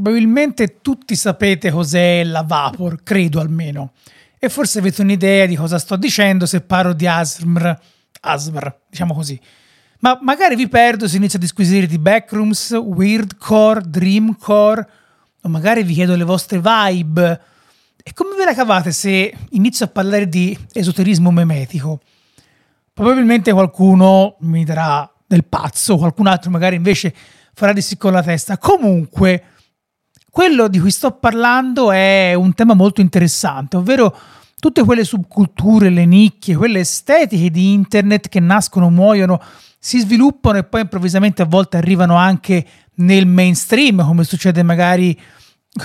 probabilmente tutti sapete cos'è la Vapor, credo almeno. E forse avete un'idea di cosa sto dicendo se parlo di ASMR, ASMR, diciamo così. Ma magari vi perdo se inizio a disquisire di backrooms, weirdcore, dreamcore, o magari vi chiedo le vostre vibe. E come ve la cavate se inizio a parlare di esoterismo memetico? Probabilmente qualcuno mi darà del pazzo, qualcun altro magari invece farà di sì con la testa. Comunque, quello di cui sto parlando è un tema molto interessante, ovvero tutte quelle subculture, le nicchie, quelle estetiche di internet che nascono, muoiono, si sviluppano e poi improvvisamente a volte arrivano anche nel mainstream, come succede magari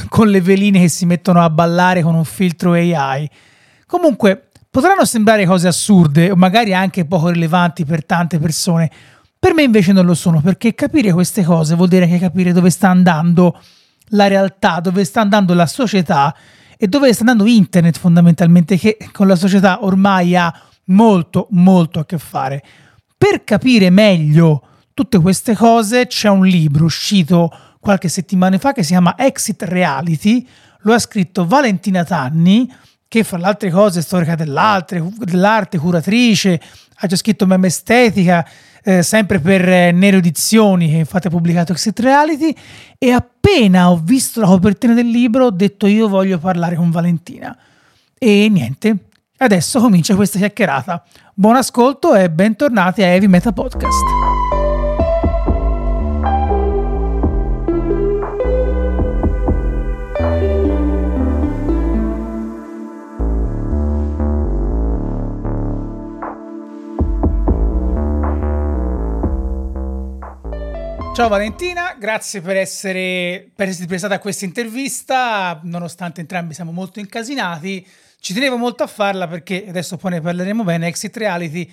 con le veline che si mettono a ballare con un filtro AI. Comunque, potranno sembrare cose assurde o magari anche poco rilevanti per tante persone. Per me invece non lo sono, perché capire queste cose vuol dire che capire dove sta andando la realtà, dove sta andando la società e dove sta andando internet fondamentalmente, che con la società ormai ha molto, molto a che fare. Per capire meglio tutte queste cose c'è un libro uscito qualche settimana fa che si chiama Exit Reality, lo ha scritto Valentina Tanni, che fra le altre cose è storica dell'arte, curatrice, ha già scritto meme estetica, eh, sempre per eh, Nero Edizioni, che infatti ha pubblicato Exit Reality, e appena ho visto la copertina del libro ho detto io voglio parlare con Valentina. E niente, adesso comincia questa chiacchierata. Buon ascolto e bentornati a Heavy Meta Podcast. Ciao Valentina, grazie per essere, per essere prestata a questa intervista, nonostante entrambi siamo molto incasinati. Ci tenevo molto a farla perché, adesso poi ne parleremo bene, Exit Reality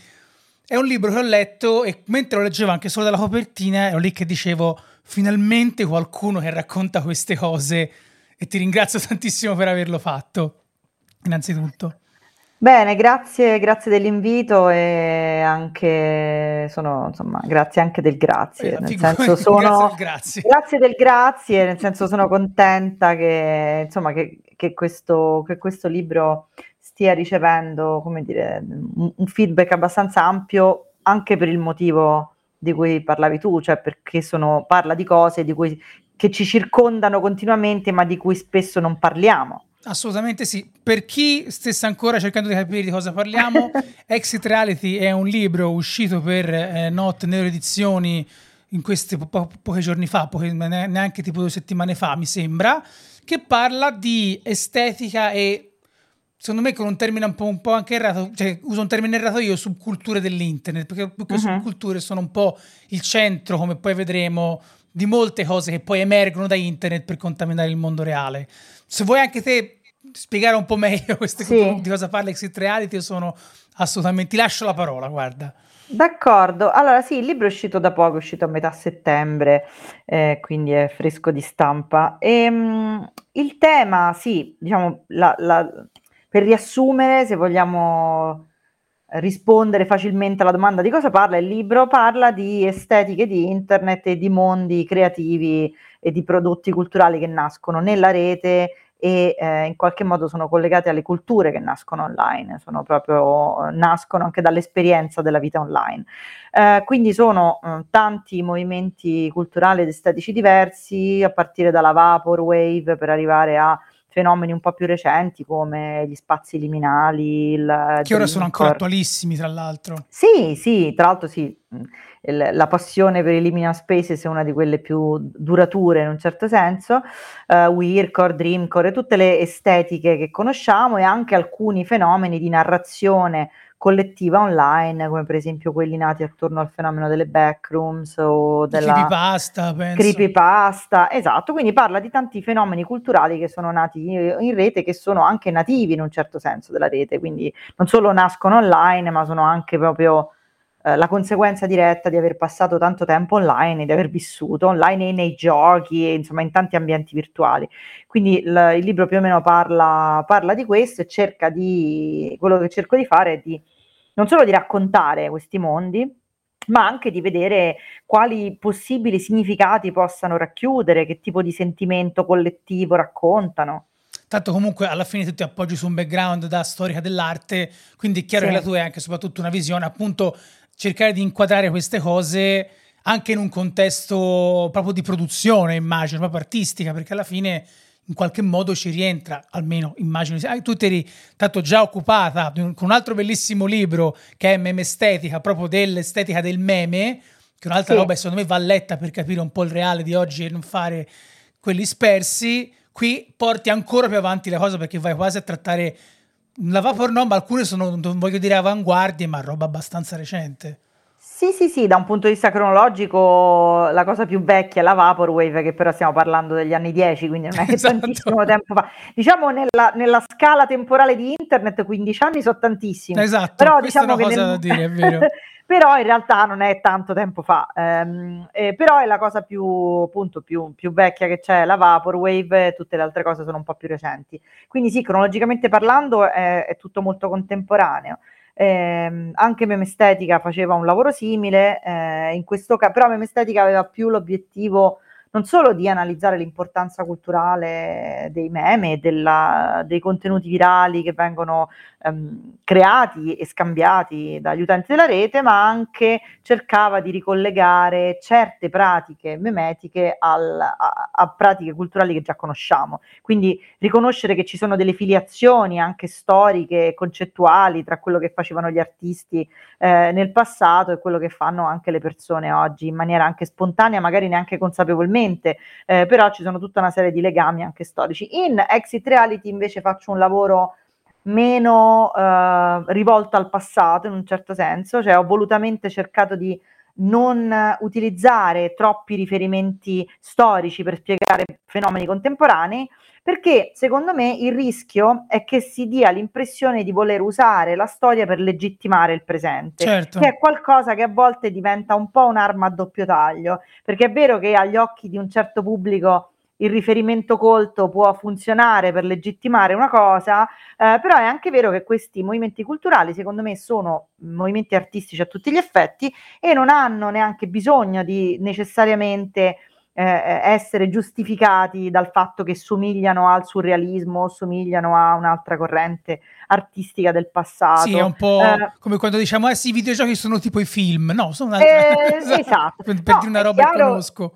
è un libro che ho letto e mentre lo leggevo anche solo dalla copertina ero lì che dicevo finalmente qualcuno che racconta queste cose e ti ringrazio tantissimo per averlo fatto, innanzitutto. Bene, grazie, grazie dell'invito e anche sono, insomma, grazie anche del grazie, Eh, nel senso grazie sono al grazie. grazie del grazie, nel senso sono contenta che, insomma, che, che questo, che questo libro stia ricevendo, come dire, un, un feedback abbastanza ampio anche per il motivo di cui parlavi tu, cioè perché sono, parla di cose di cui, che ci circondano continuamente ma di cui spesso non parliamo. Assolutamente sì. Per chi stesse ancora cercando di capire di cosa parliamo, Exit Reality è un libro uscito per eh, Not Nero Edizioni in questi po- po- pochi giorni fa, ne- neanche tipo due settimane fa, mi sembra, che parla di estetica e secondo me con un termine un po', un po' anche errato, cioè uso un termine errato io, subculture dell'internet, perché più che Mhm. subculture sono un po' il centro, come poi vedremo, di molte cose che poi emergono da internet per contaminare il mondo reale. Se vuoi anche te spiegare un po' meglio queste Sì. di cosa parla Exit Reality, io sono assolutamente... Ti lascio la parola, guarda. D'accordo, allora sì, il libro è uscito da poco, è uscito a metà settembre, eh, quindi è fresco di stampa. Ehm, il tema, sì, diciamo, la- la- per riassumere, se vogliamo rispondere facilmente alla domanda di cosa parla il libro, parla di estetiche di internet e di mondi creativi e di prodotti culturali che nascono nella rete e eh, in qualche modo sono collegate alle culture che nascono online, sono proprio, nascono anche dall'esperienza della vita online. Eh, quindi sono eh, tanti movimenti culturali ed estetici diversi, a partire dalla Vaporwave per arrivare a fenomeni un po' più recenti come gli spazi liminali, il Che ora sono ancora attualissimi, tra l'altro. Sì, sì, tra l'altro sì, il- la passione per i liminal spaces è una di quelle più durature in un certo senso, eh, Weirdcore, Dreamcore, tutte le estetiche che conosciamo e anche alcuni fenomeni di narrazione collettiva online, come per esempio quelli nati attorno al fenomeno delle backrooms o della creepypasta, penso. creepypasta, esatto, quindi parla di tanti fenomeni culturali che sono nati in rete, che sono anche nativi in un certo senso della rete, quindi non solo nascono online, ma sono anche proprio eh, la conseguenza diretta di aver passato tanto tempo online, di aver vissuto online e nei giochi, e, insomma in tanti ambienti virtuali. Quindi il, il libro più o meno parla, parla di questo e cerca di, quello che cerco di fare è di non solo di raccontare questi mondi, ma anche di vedere quali possibili significati possano racchiudere, che tipo di sentimento collettivo raccontano. Tanto comunque alla fine tu ti appoggi su un background da storica dell'arte, quindi è chiaro sì. che la tua è anche soprattutto una visione, appunto cercare di inquadrare queste cose anche in un contesto proprio di produzione, immagino, proprio artistica, perché alla fine in qualche modo ci rientra, almeno immagino. Ah, tu ti eri tanto già occupata con un altro bellissimo libro che è Meme Estetica, proprio dell'estetica del meme, che un'altra sì. roba secondo me va letta per capire un po' il reale di oggi e non fare quelli spersi. Qui porti ancora più avanti la cosa perché vai quasi a trattare la vapor no, ma alcune sono, non voglio dire avanguardie, ma roba abbastanza recente. Sì, sì, sì, da un punto di vista cronologico la cosa più vecchia è la Vaporwave, che però stiamo parlando degli anni 10, quindi non è che esatto. tantissimo tempo fa. Diciamo nella, nella, scala temporale di internet 15 anni sono tantissimi. Esatto, però diciamo che nel... dire, però in realtà non è tanto tempo fa. Um, eh, però è la cosa più, appunto, più, più vecchia che c'è, la Vaporwave, tutte le altre cose sono un po' più recenti. Quindi sì, cronologicamente parlando è, è tutto molto contemporaneo. Eh, anche Memestetica faceva un lavoro simile, eh, in questo caso, però Memestetica aveva più l'obiettivo non solo di analizzare l'importanza culturale dei meme, della, dei contenuti virali che vengono ehm, creati e scambiati dagli utenti della rete, ma anche cercava di ricollegare certe pratiche memetiche al, a, a, pratiche culturali che già conosciamo. Quindi riconoscere che ci sono delle filiazioni anche storiche concettuali tra quello che facevano gli artisti eh, nel passato e quello che fanno anche le persone oggi in maniera anche spontanea, magari neanche consapevolmente direttamente, eh, però ci sono tutta una serie di legami anche storici. In Exit Reality invece faccio un lavoro meno eh, rivolto al passato in un certo senso, cioè ho volutamente cercato di non utilizzare troppi riferimenti storici per spiegare fenomeni contemporanei, perché secondo me il rischio è che si dia l'impressione di voler usare la storia per legittimare il presente, certo. che è qualcosa che a volte diventa un po' un'arma a doppio taglio, perché è vero che agli occhi di un certo pubblico il riferimento colto può funzionare per legittimare una cosa, eh, però è anche vero che questi movimenti culturali, secondo me, sono movimenti artistici a tutti gli effetti e non hanno neanche bisogno di necessariamente eh, essere giustificati dal fatto che somigliano al surrealismo somigliano a un'altra corrente artistica del passato. Sì, è un po' eh, come quando diciamo, eh sì, i videogiochi sono tipo i film. No, sono un'altra... Eh, esatto. per, per no, dire una roba chiaro, che conosco.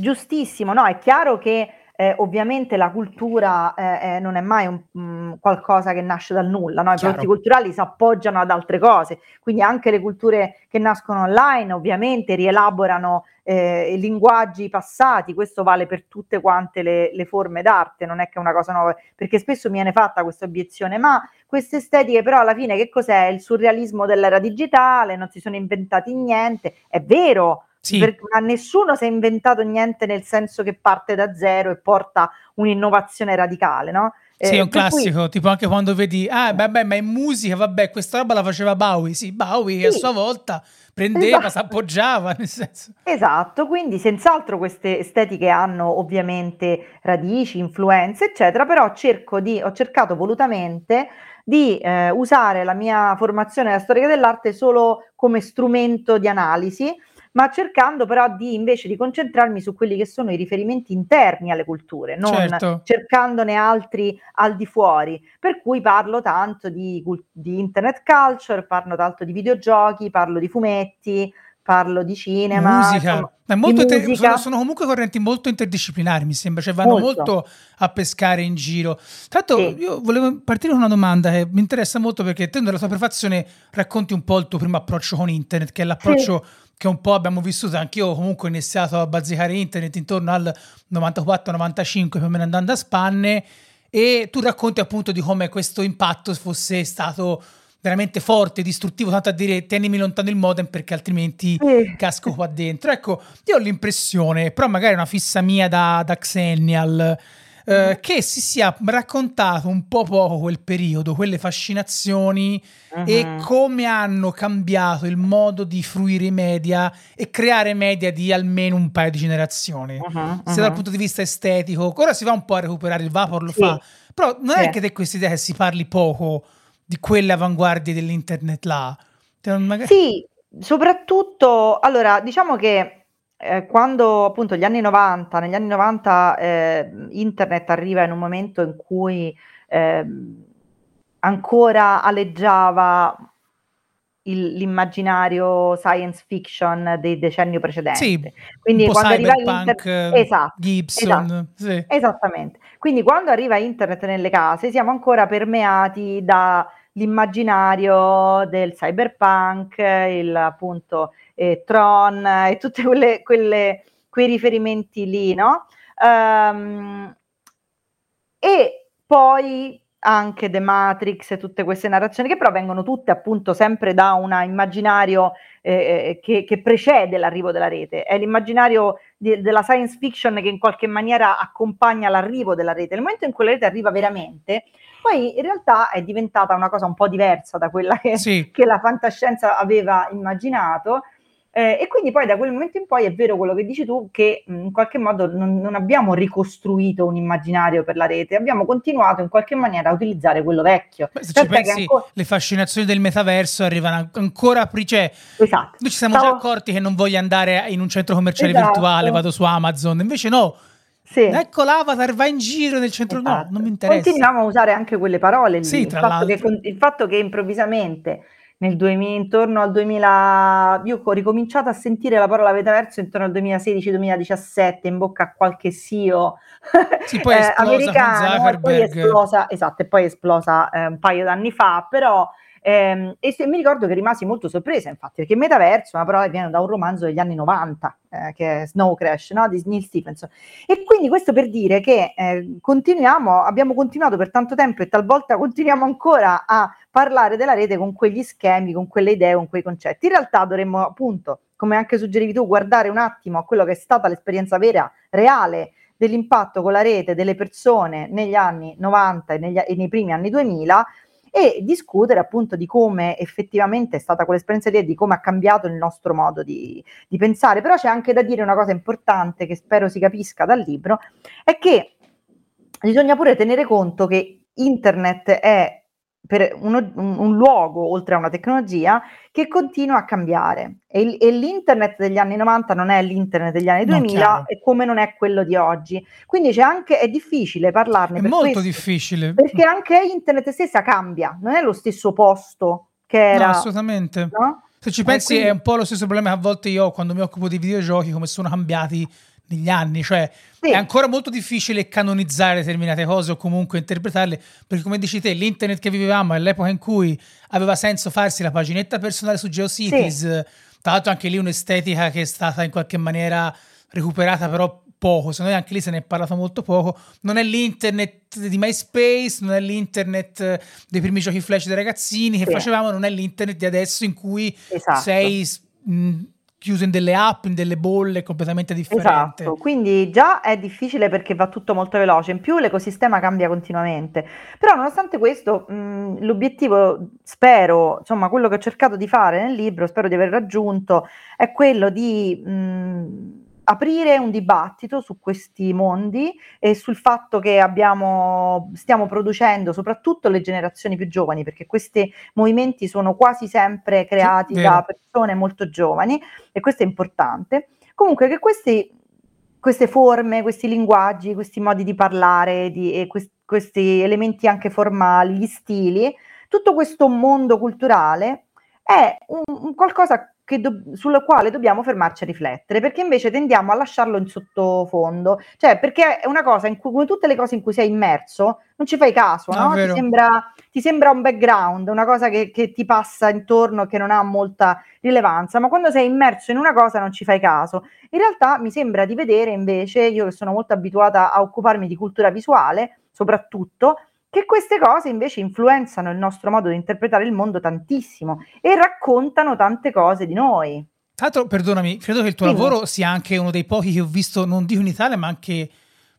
Giustissimo, no, è chiaro che eh, ovviamente la cultura eh, eh, non è mai un, mh, mm, qualcosa che nasce dal nulla, no? i Chiaro. prodotti culturali si appoggiano ad altre cose, quindi anche le culture che nascono online ovviamente rielaborano eh, i linguaggi passati, questo vale per tutte quante le, le, forme d'arte, non è che è una cosa nuova, perché spesso mi viene fatta questa obiezione, ma queste estetiche però alla fine che cos'è? Il surrealismo dell'era digitale, non si sono inventati niente, è vero, sì. perché a nessuno si è inventato niente nel senso che parte da zero e porta un'innovazione radicale, no? Sì, è un classico, cui... tipo anche quando vedi, ah, vabbè, ma in musica, vabbè, questa roba la faceva Bowie, sì, Bowie sì. a sua volta prendeva, esatto. si appoggiava, nel senso. Esatto, quindi senz'altro queste estetiche hanno ovviamente radici, influenze, eccetera, però cerco di, ho cercato volutamente di eh, usare la mia formazione nella storia dell'arte solo come strumento di analisi, ma cercando però di invece di concentrarmi su quelli che sono i riferimenti interni alle culture, non certo. cercandone altri al di fuori. Per cui parlo tanto di, di internet culture, parlo tanto di videogiochi, parlo di fumetti, parlo di cinema. Musica. Insomma, te- musica. Sono, sono, comunque correnti molto interdisciplinari, mi sembra, cioè vanno molto, molto a pescare in giro. L'altro, sì. io volevo partire con una domanda che mi interessa molto perché te nella tua prefazione racconti un po' il tuo primo approccio con internet, che è l'approccio sì che un po' abbiamo vissuto, anch'io comunque ho iniziato a bazzicare internet intorno al 94-95 più o meno andando a spanne e tu racconti appunto di come questo impatto fosse stato veramente forte, distruttivo, tanto a dire tenimi lontano il modem perché altrimenti eh. casco qua dentro. Ecco, io ho l'impressione, però magari è una fissa mia da, da Xennial, eh, che si sia raccontato un po' poco quel periodo, quelle fascinazioni uh-huh. e come hanno cambiato il modo di fruire i media e creare media di almeno un paio di generazioni, uh-huh, uh-huh. sia dal punto di vista estetico. Ora si va un po' a recuperare il Vapor, lo sì. fa, però non sì. è che te questa idea che si parli poco di quelle avanguardie dell'internet là. Magari... Sì, soprattutto, allora, diciamo che eh, quando appunto gli anni 90, negli anni 90 eh, internet arriva in un momento in cui eh, ancora aleggiava il, l'immaginario science fiction dei decenni precedenti. Sì, Quindi quando arriva internet, esatto, Gibson, esatto, sì. esattamente. Quindi quando arriva internet nelle case siamo ancora permeati dall'immaginario del cyberpunk, il appunto eh, Tron e tutti quei riferimenti lì, no? Um, e poi anche The Matrix e tutte queste narrazioni che però vengono tutte appunto sempre da un immaginario eh, eh, che, che, precede l'arrivo della rete, è l'immaginario di, della science fiction che in qualche maniera accompagna l'arrivo della rete. Nel momento in cui la rete arriva veramente, poi in realtà è diventata una cosa un po' diversa da quella che, sì. che la fantascienza aveva immaginato eh, e quindi poi da quel momento in poi è vero quello che dici tu, che mh, in qualche modo non, non, abbiamo ricostruito un immaginario per la rete, abbiamo continuato in qualche maniera a utilizzare quello vecchio. Beh, se ci pensi, ancora... le fascinazioni del metaverso arrivano ancora. Cioè, esatto. Noi ci siamo Stavo... già accorti che non voglio andare in un centro commerciale esatto. virtuale, vado su Amazon, invece no. Sì. Ecco l'avatar, va in giro nel centro. Esatto. No, non mi interessa. Continuiamo a usare anche quelle parole lì. Sì, il, fatto che, il fatto che improvvisamente nel 2000, intorno al 2000, io ho ricominciato a sentire la parola metaverso intorno al 2016-2017 in bocca a qualche CEO sì, poi eh, americano, e poi è esplosa, esatto, e poi è esplosa eh, un paio d'anni fa, però Ehm, e se, mi ricordo che rimasi molto sorpresa, infatti, perché metaverso è una parola che viene da un romanzo degli anni 90, eh, che è Snow Crash, no? di Neil Stephenson. E quindi questo per dire che eh, continuiamo, abbiamo continuato per tanto tempo e talvolta continuiamo ancora a parlare della rete con quegli schemi, con quelle idee, con quei concetti. In realtà dovremmo appunto, come anche suggerivi tu, guardare un attimo a quello che è stata l'esperienza vera, reale dell'impatto con la rete delle persone negli anni 90 e, negli, e nei primi anni 2000 e discutere appunto di come effettivamente è stata quell'esperienza lì e di come ha cambiato il nostro modo di, di pensare. Però c'è anche da dire una cosa importante che spero si capisca dal libro, è che bisogna pure tenere conto che internet è per uno, un, un, luogo, oltre a una tecnologia, che continua a cambiare. E, il, e, l'internet degli anni 90 non è l'internet degli anni 2000 no, e come non è quello di oggi. Quindi c'è anche, è difficile parlarne. È molto questo, difficile. Perché anche internet stessa cambia, non è lo stesso posto che era. No, assolutamente. No? Se ci pensi quindi... è un po' lo stesso problema che a volte io quando mi occupo di videogiochi, come sono cambiati negli anni, cioè sì. è ancora molto difficile canonizzare determinate cose o comunque interpretarle, perché come dici te, l'internet che vivevamo è l'epoca in cui aveva senso farsi la paginetta personale su GeoCities, sì. tra l'altro anche lì un'estetica che è stata in qualche maniera recuperata però poco, secondo me anche lì se ne è parlato molto poco, non è l'internet di MySpace, non è l'internet dei primi giochi flash dei ragazzini che sì. facevamo, non è l'internet di adesso in cui esatto. sei... Mh, chiuso in delle app, in delle bolle completamente differenti. Esatto, quindi già è difficile perché va tutto molto veloce, in più l'ecosistema cambia continuamente. Però nonostante questo, mh, l'obiettivo, spero, insomma, quello che ho cercato di fare nel libro, spero di aver raggiunto, è quello di... Mh, aprire un dibattito su questi mondi e sul fatto che abbiamo, stiamo producendo soprattutto le generazioni più giovani, perché questi movimenti sono quasi sempre creati sì, da persone molto giovani e questo è importante. Comunque che questi, queste forme, questi linguaggi, questi modi di parlare, di, e quest, questi elementi anche formali, gli stili, tutto questo mondo culturale è un, un qualcosa do- sulla quale dobbiamo fermarci a riflettere, perché invece tendiamo a lasciarlo in sottofondo, cioè perché è una cosa in cui, come tutte le cose in cui sei immerso, non ci fai caso, no? Ti sembra, ti, sembra, un background, una cosa che, che ti passa intorno che non ha molta rilevanza, ma quando sei immerso in una cosa non ci fai caso. In realtà mi sembra di vedere invece, io che sono molto abituata a occuparmi di cultura visuale, soprattutto, che queste cose invece influenzano il nostro modo di interpretare il mondo tantissimo e raccontano tante cose di noi. Tra l'altro, perdonami, credo che il tuo Quindi. lavoro sia anche uno dei pochi che ho visto, non dico in Italia, ma anche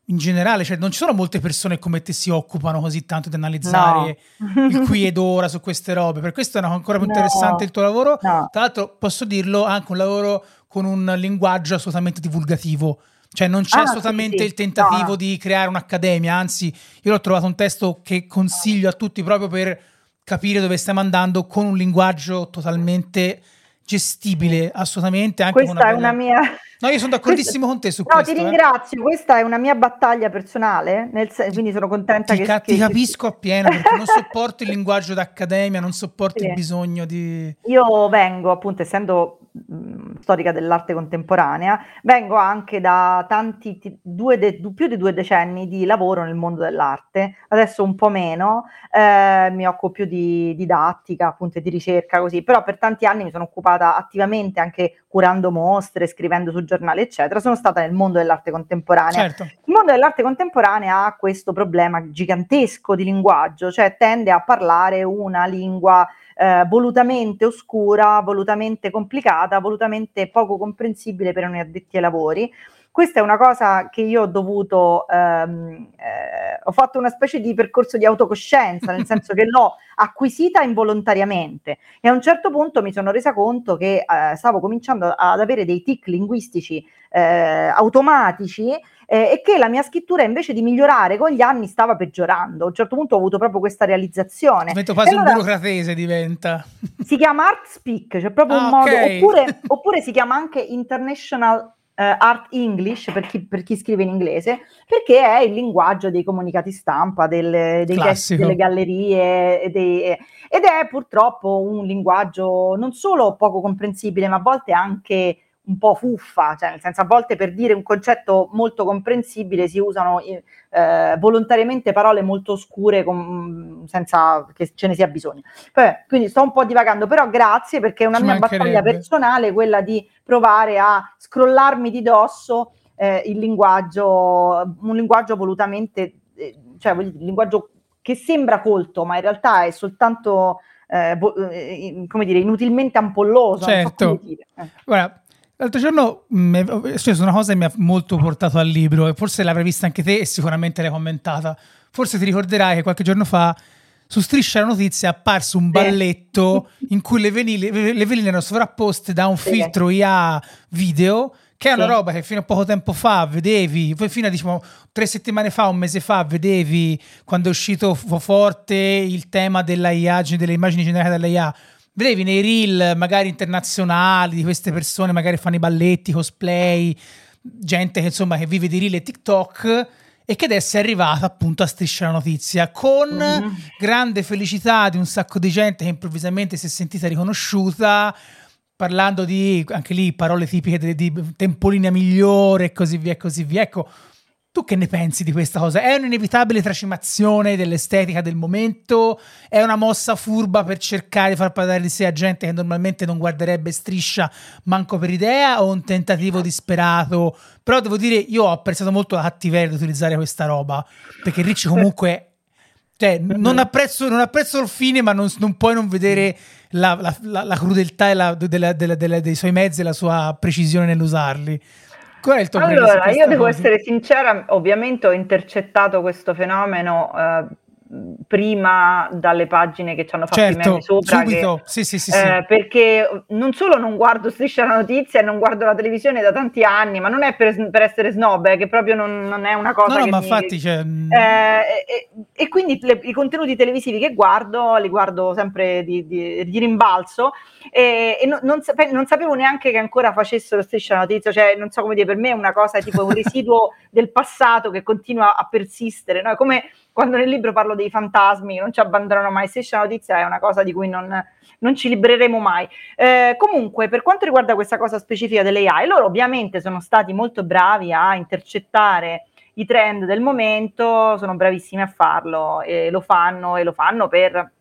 in generale, cioè non ci sono molte persone come te si occupano così tanto di analizzare no. il qui ed ora su queste robe, per questo è ancora più no. interessante il tuo lavoro. No. Tra l'altro posso dirlo, anche un lavoro con un linguaggio assolutamente divulgativo, cioè non c'è ah, assolutamente sì, sì. il tentativo no. di creare un'accademia, anzi io l'ho trovato un testo che consiglio a tutti proprio per capire dove stiamo andando con un linguaggio totalmente gestibile assolutamente. Anche Questa una è bella... una mia... No, io sono d'accordissimo Questa... con te su no, questo. ti eh. ringrazio, questa è una mia battaglia personale, nel sen- quindi sono contenta Ti, che... ca- che- ti capisco appieno perché non sopporto il linguaggio d'accademia, non sopporto Sì. il bisogno di... Io vengo, appunto, essendo mh, storica dell'arte contemporanea, vengo anche da tanti, ti- due de- più di due decenni di lavoro nel mondo dell'arte, adesso un po' meno, eh, mi occupo più di didattica, appunto, di ricerca, così, però per tanti anni mi sono occupata attivamente anche curando mostre, scrivendo su giornali, eccetera, sono stata nel mondo dell'arte contemporanea. Certo, Il mondo dell'arte contemporanea ha questo problema gigantesco di linguaggio, cioè tende a parlare una lingua eh, volutamente oscura, volutamente complicata, volutamente poco comprensibile per noi addetti ai lavori. Questa è una cosa che io ho dovuto, ehm, eh, ho fatto una specie di percorso di autocoscienza, nel senso che l'ho acquisita involontariamente e a un certo punto mi sono resa conto che eh, stavo cominciando ad avere dei tic linguistici eh, automatici eh, e che la mia scrittura invece di migliorare con gli anni stava peggiorando. A un certo punto ho avuto proprio questa realizzazione. diventa quasi allora- un burocratese, diventa. si chiama Art Speak, cioè proprio Ah, un modo, ok. oppure, oppure si chiama anche International eh, Art English per chi, per chi scrive in inglese, perché è il linguaggio dei comunicati stampa, delle, dei Classico. delle gallerie, dei- ed è purtroppo un linguaggio non solo poco comprensibile, ma a volte anche un po' fuffa, cioè nel senso a volte per dire un concetto molto comprensibile si usano eh, volontariamente parole molto oscure con- senza che ce ne sia bisogno. Beh, quindi sto un po' divagando, però grazie perché è una Ci mia battaglia personale quella di provare a scrollarmi di dosso eh, il linguaggio, un linguaggio volutamente, eh, cioè voglio dire, il linguaggio che sembra colto, ma in realtà è soltanto, eh, vo- eh, come dire, inutilmente ampolloso. so Certo. dire. Eh. Guarda, l'altro giorno mh, è successa una cosa che mi ha molto portato al libro e forse l'avrai vista anche te e sicuramente l'hai commentata. Forse ti ricorderai che qualche giorno fa su Striscia la Notizia è apparso un balletto in cui le veline, le veline erano sovrapposte da un Sì. filtro IA video che è una Sì. roba che fino a poco tempo fa vedevi, poi fino a diciamo tre settimane fa, un mese fa, vedevi quando è uscito forte il tema della IA, delle immagini generate dalla IA, vedevi nei reel magari internazionali di queste persone, magari fanno i balletti, cosplay, gente che insomma che vive di reel e TikTok e che adesso è arrivata appunto a Striscia la Notizia con Mhm. grande felicità di un sacco di gente che improvvisamente si è sentita riconosciuta parlando di anche lì parole tipiche di, di tempolina migliore e così via e così via. Ecco, tu che ne pensi di questa cosa? È un'inevitabile tracimazione dell'estetica del momento? È una mossa furba per cercare di far parlare di sé a gente che normalmente non guarderebbe striscia manco per idea o un tentativo disperato? Però devo dire, io ho apprezzato molto la cattiveria di utilizzare questa roba, perché Ricci comunque... Cioè, non apprezzo, non apprezzo il fine, ma non, non puoi non vedere la, la- la- la crudeltà la- della- della- della- dei suoi mezzi e la sua precisione nell'usarli. Qual è il tuo Allora, io devo essere sincera, ovviamente ho intercettato questo fenomeno eh, prima dalle pagine che ci hanno fatto i Certo, meme sopra, che- subito. Sì, sì, sì, sì. eh, perché non solo non guardo Striscia la Notizia e non guardo la televisione da tanti anni, ma non è per, per essere snob, è che proprio non, non è una cosa no, no, che ma mi- infatti, cioè, mh, eh, e, e quindi le- i contenuti televisivi che guardo li guardo sempre di, di- di rimbalzo e, e non, non sape- non sapevo neanche che ancora facessero striscia la notizia, cioè non so come dire, per me è una cosa tipo un residuo del passato che continua a persistere, no? È come quando nel libro parlo dei fantasmi non ci abbandonano mai, striscia notizia è una cosa di cui non, non ci libereremo mai. Eh, comunque, per quanto riguarda questa cosa specifica delle AI, loro ovviamente sono stati molto bravi a intercettare i trend del momento, sono bravissimi a farlo e lo fanno e lo fanno per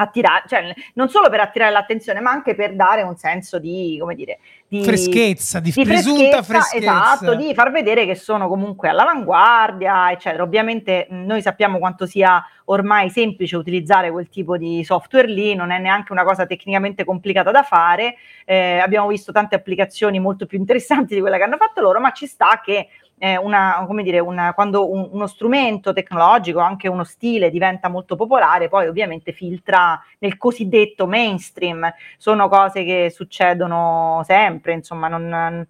attirare, cioè non solo per attirare l'attenzione, ma anche per dare un senso di, come dire, di freschezza, di, di presunta freschezza. esatto, di far vedere che sono comunque all'avanguardia, eccetera. Ovviamente noi sappiamo quanto sia ormai semplice utilizzare quel tipo di software lì, non è neanche una cosa tecnicamente complicata da fare. Eh, abbiamo visto tante applicazioni molto più interessanti di quelle che hanno fatto loro, ma ci sta che eh, una, come dire, una, quando un- uno strumento tecnologico, anche uno stile diventa molto popolare, poi ovviamente filtra nel cosiddetto mainstream. Sono cose che succedono sempre, insomma, non, non-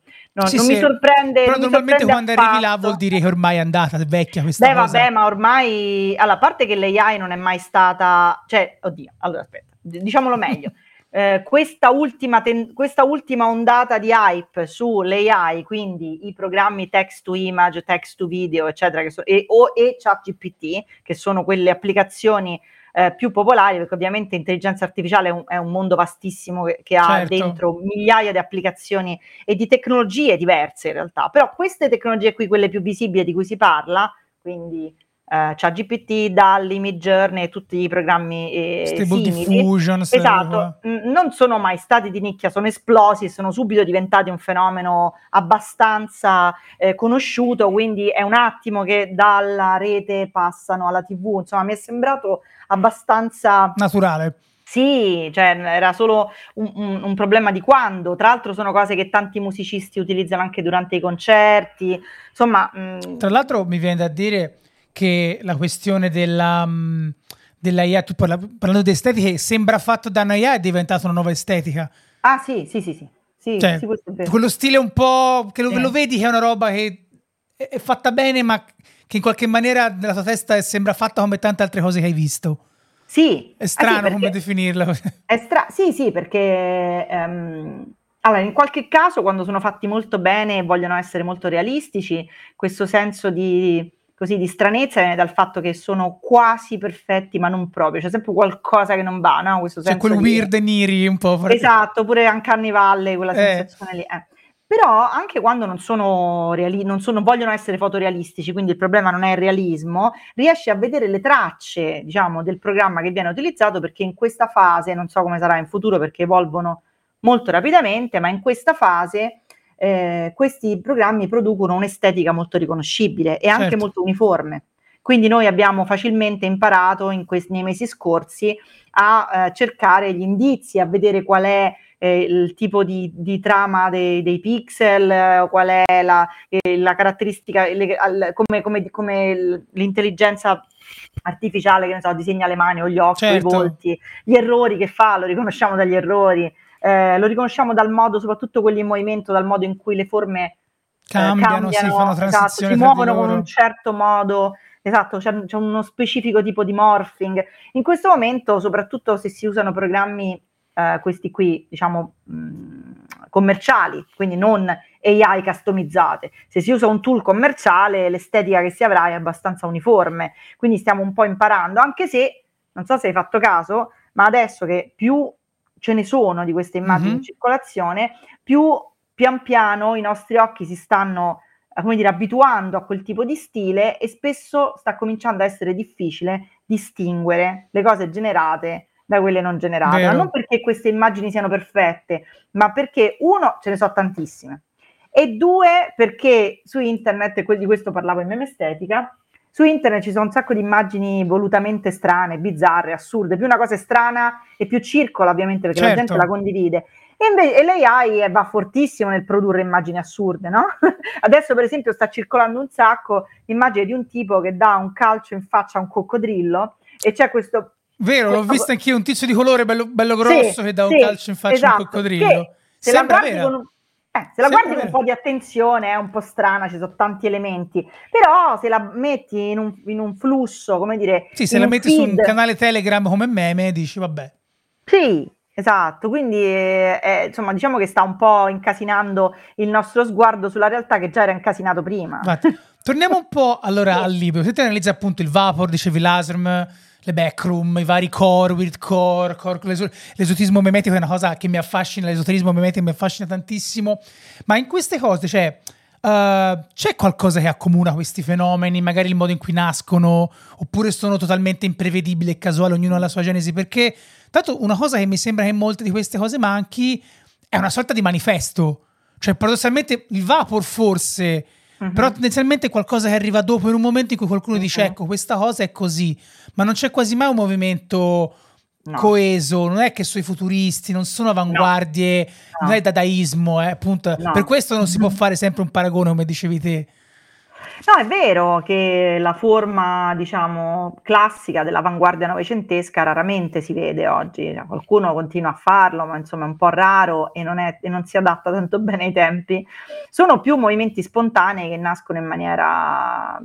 Sì, non sì. mi sorprende. Però mi normalmente sorprende quando arrivi là affatto. vuol dire che ormai è andata, è vecchia questa Beh, cosa. vabbè, ma ormai, allora, a parte che l'AI non è mai stata, cioè, oddio, allora aspetta, diciamolo meglio. eh, questa, ultima ten- questa ultima ondata di hype sull'AI, quindi i programmi text to image, text to video, eccetera, so- e, o, e ChatGPT, che sono quelle applicazioni eh, più popolari, perché ovviamente intelligenza artificiale è un, è un mondo vastissimo che, che ha certo. dentro migliaia di applicazioni e di tecnologie diverse in realtà, però queste tecnologie qui, quelle più visibili di cui si parla, quindi eh, ChatGPT, DALL-E, Midjourney e tutti i programmi eh, Stable simili. Diffusion, esatto, n- non sono mai stati di nicchia, sono esplosi e sono subito diventati un fenomeno abbastanza eh, conosciuto, quindi è un attimo che dalla rete passano alla TV, insomma mi è sembrato abbastanza naturale. Sì, cioè era solo un, un, un, problema di quando. Tra l'altro sono cose che tanti musicisti utilizzano anche durante i concerti. Insomma, mh... Mm, Tra l'altro mi viene da dire che la questione della, um, della IA, tu parla, parlando di estetiche, sembra fatto da una IA è diventata una nuova estetica. Ah sì, sì, sì, sì. sì, cioè, sì quello stile un po' che lo, sì. lo, vedi che è una roba che è, è, fatta bene, ma che in qualche maniera nella tua testa sembra fatta come tante altre cose che hai visto. Sì. È strano ah, sì, come definirla. È stra- sì, sì, perché... Um, allora, in qualche caso, quando sono fatti molto bene e vogliono essere molto realistici, questo senso di così di stranezza viene dal fatto che sono quasi perfetti, ma non proprio. C'è sempre qualcosa che non va, no? Questo C'è quel di... weird e niri un po'. Perché... Esatto, pure anche Anni Valle, quella eh. sensazione lì. Eh. Però anche quando non sono, reali- non sono, vogliono essere fotorealistici, quindi il problema non è il realismo, riesci a vedere le tracce, diciamo, del programma che viene utilizzato perché in questa fase, non so come sarà in futuro perché evolvono molto rapidamente, ma in questa fase eh, questi programmi producono un'estetica molto riconoscibile e anche certo. molto uniforme. Quindi noi abbiamo facilmente imparato questi, nei mesi scorsi a eh, cercare gli indizi, a vedere qual è eh, il tipo di, di trama dei, dei pixel, eh, qual è la, eh, la caratteristica, le, al, come, come, come, l'intelligenza artificiale, che ne so, disegna le mani o gli occhi, certo. i volti, gli errori che fa, lo riconosciamo dagli errori. Eh, lo riconosciamo dal modo, soprattutto quelli in movimento, dal modo in cui le forme eh, cambiano, cambiano si fanno transizioni, esatto, si muovono con un certo modo. Esatto, c'è, c'è, uno specifico tipo di morphing. In questo momento, soprattutto se si usano programmi, eh, questi qui, diciamo, mh, commerciali, quindi non AI customizzate. Se si usa un tool commerciale, l'estetica che si avrà è abbastanza uniforme. Quindi stiamo un po' imparando, anche se, non so se hai fatto caso, ma adesso che più ce ne sono di queste immagini mm-hmm. in circolazione, più pian piano i nostri occhi si stanno eh, come dire, abituando a quel tipo di stile e spesso sta cominciando a essere difficile distinguere le cose generate da quelle non generate. Ma non perché queste immagini siano perfette, ma perché uno, ce ne so tantissime, e due, perché su internet, di questo parlavo in meme estetica, su internet ci sono un sacco di immagini volutamente strane, bizzarre, assurde. Più una cosa è strana e più circola, ovviamente, perché certo. la gente la condivide. E, invece, e l'AI va fortissimo nel produrre immagini assurde, no? Adesso, per esempio, sta circolando un sacco l'immagine di un tipo che dà un calcio in faccia a un coccodrillo e c'è questo. Vero, questo... l'ho visto anch'io, un tizio di colore bello, bello grosso sì, che dà un sì, calcio in faccia esatto, a un esatto, coccodrillo. Se Sembra la guardi con eh, se la guardi con un po' di attenzione è un po' strana, ci sono tanti elementi, però se la metti in un, in un flusso, come dire... Sì, se la metti feed, su un canale Telegram come meme, dici vabbè. Sì, esatto, quindi eh, insomma diciamo che sta un po' incasinando il nostro sguardo sulla realtà che già era incasinato prima. Torniamo un po' allora sì. al libro, se te analizzi appunto il Vapor, dicevi l'ASRM le backroom, i vari core, weird core, core l'esotismo memetico è una cosa che mi affascina, l'esoterismo memetico mi affascina tantissimo, ma in queste cose, cioè, uh, c'è qualcosa che accomuna questi fenomeni, magari il modo in cui nascono, oppure sono totalmente imprevedibili e casuali, ognuno ha la sua genesi, perché tanto una cosa che mi sembra che molte di queste cose manchi è una sorta di manifesto, cioè paradossalmente il vapor forse Uh-huh. Però tendenzialmente qualcosa che arriva dopo in un momento in cui qualcuno uh-huh. dice ecco questa cosa è così, ma non c'è quasi mai un movimento no. coeso, non è che sono i futuristi, non sono avanguardie, no. non è dadaismo, eh, appunto. Per questo non si può fare sempre un paragone come dicevi te. No, è vero che la forma, diciamo, classica dell'avanguardia novecentesca raramente si vede oggi. Qualcuno continua a farlo, ma insomma è un po' raro e non, è, e non si adatta tanto bene ai tempi. Sono più movimenti spontanei che nascono in maniera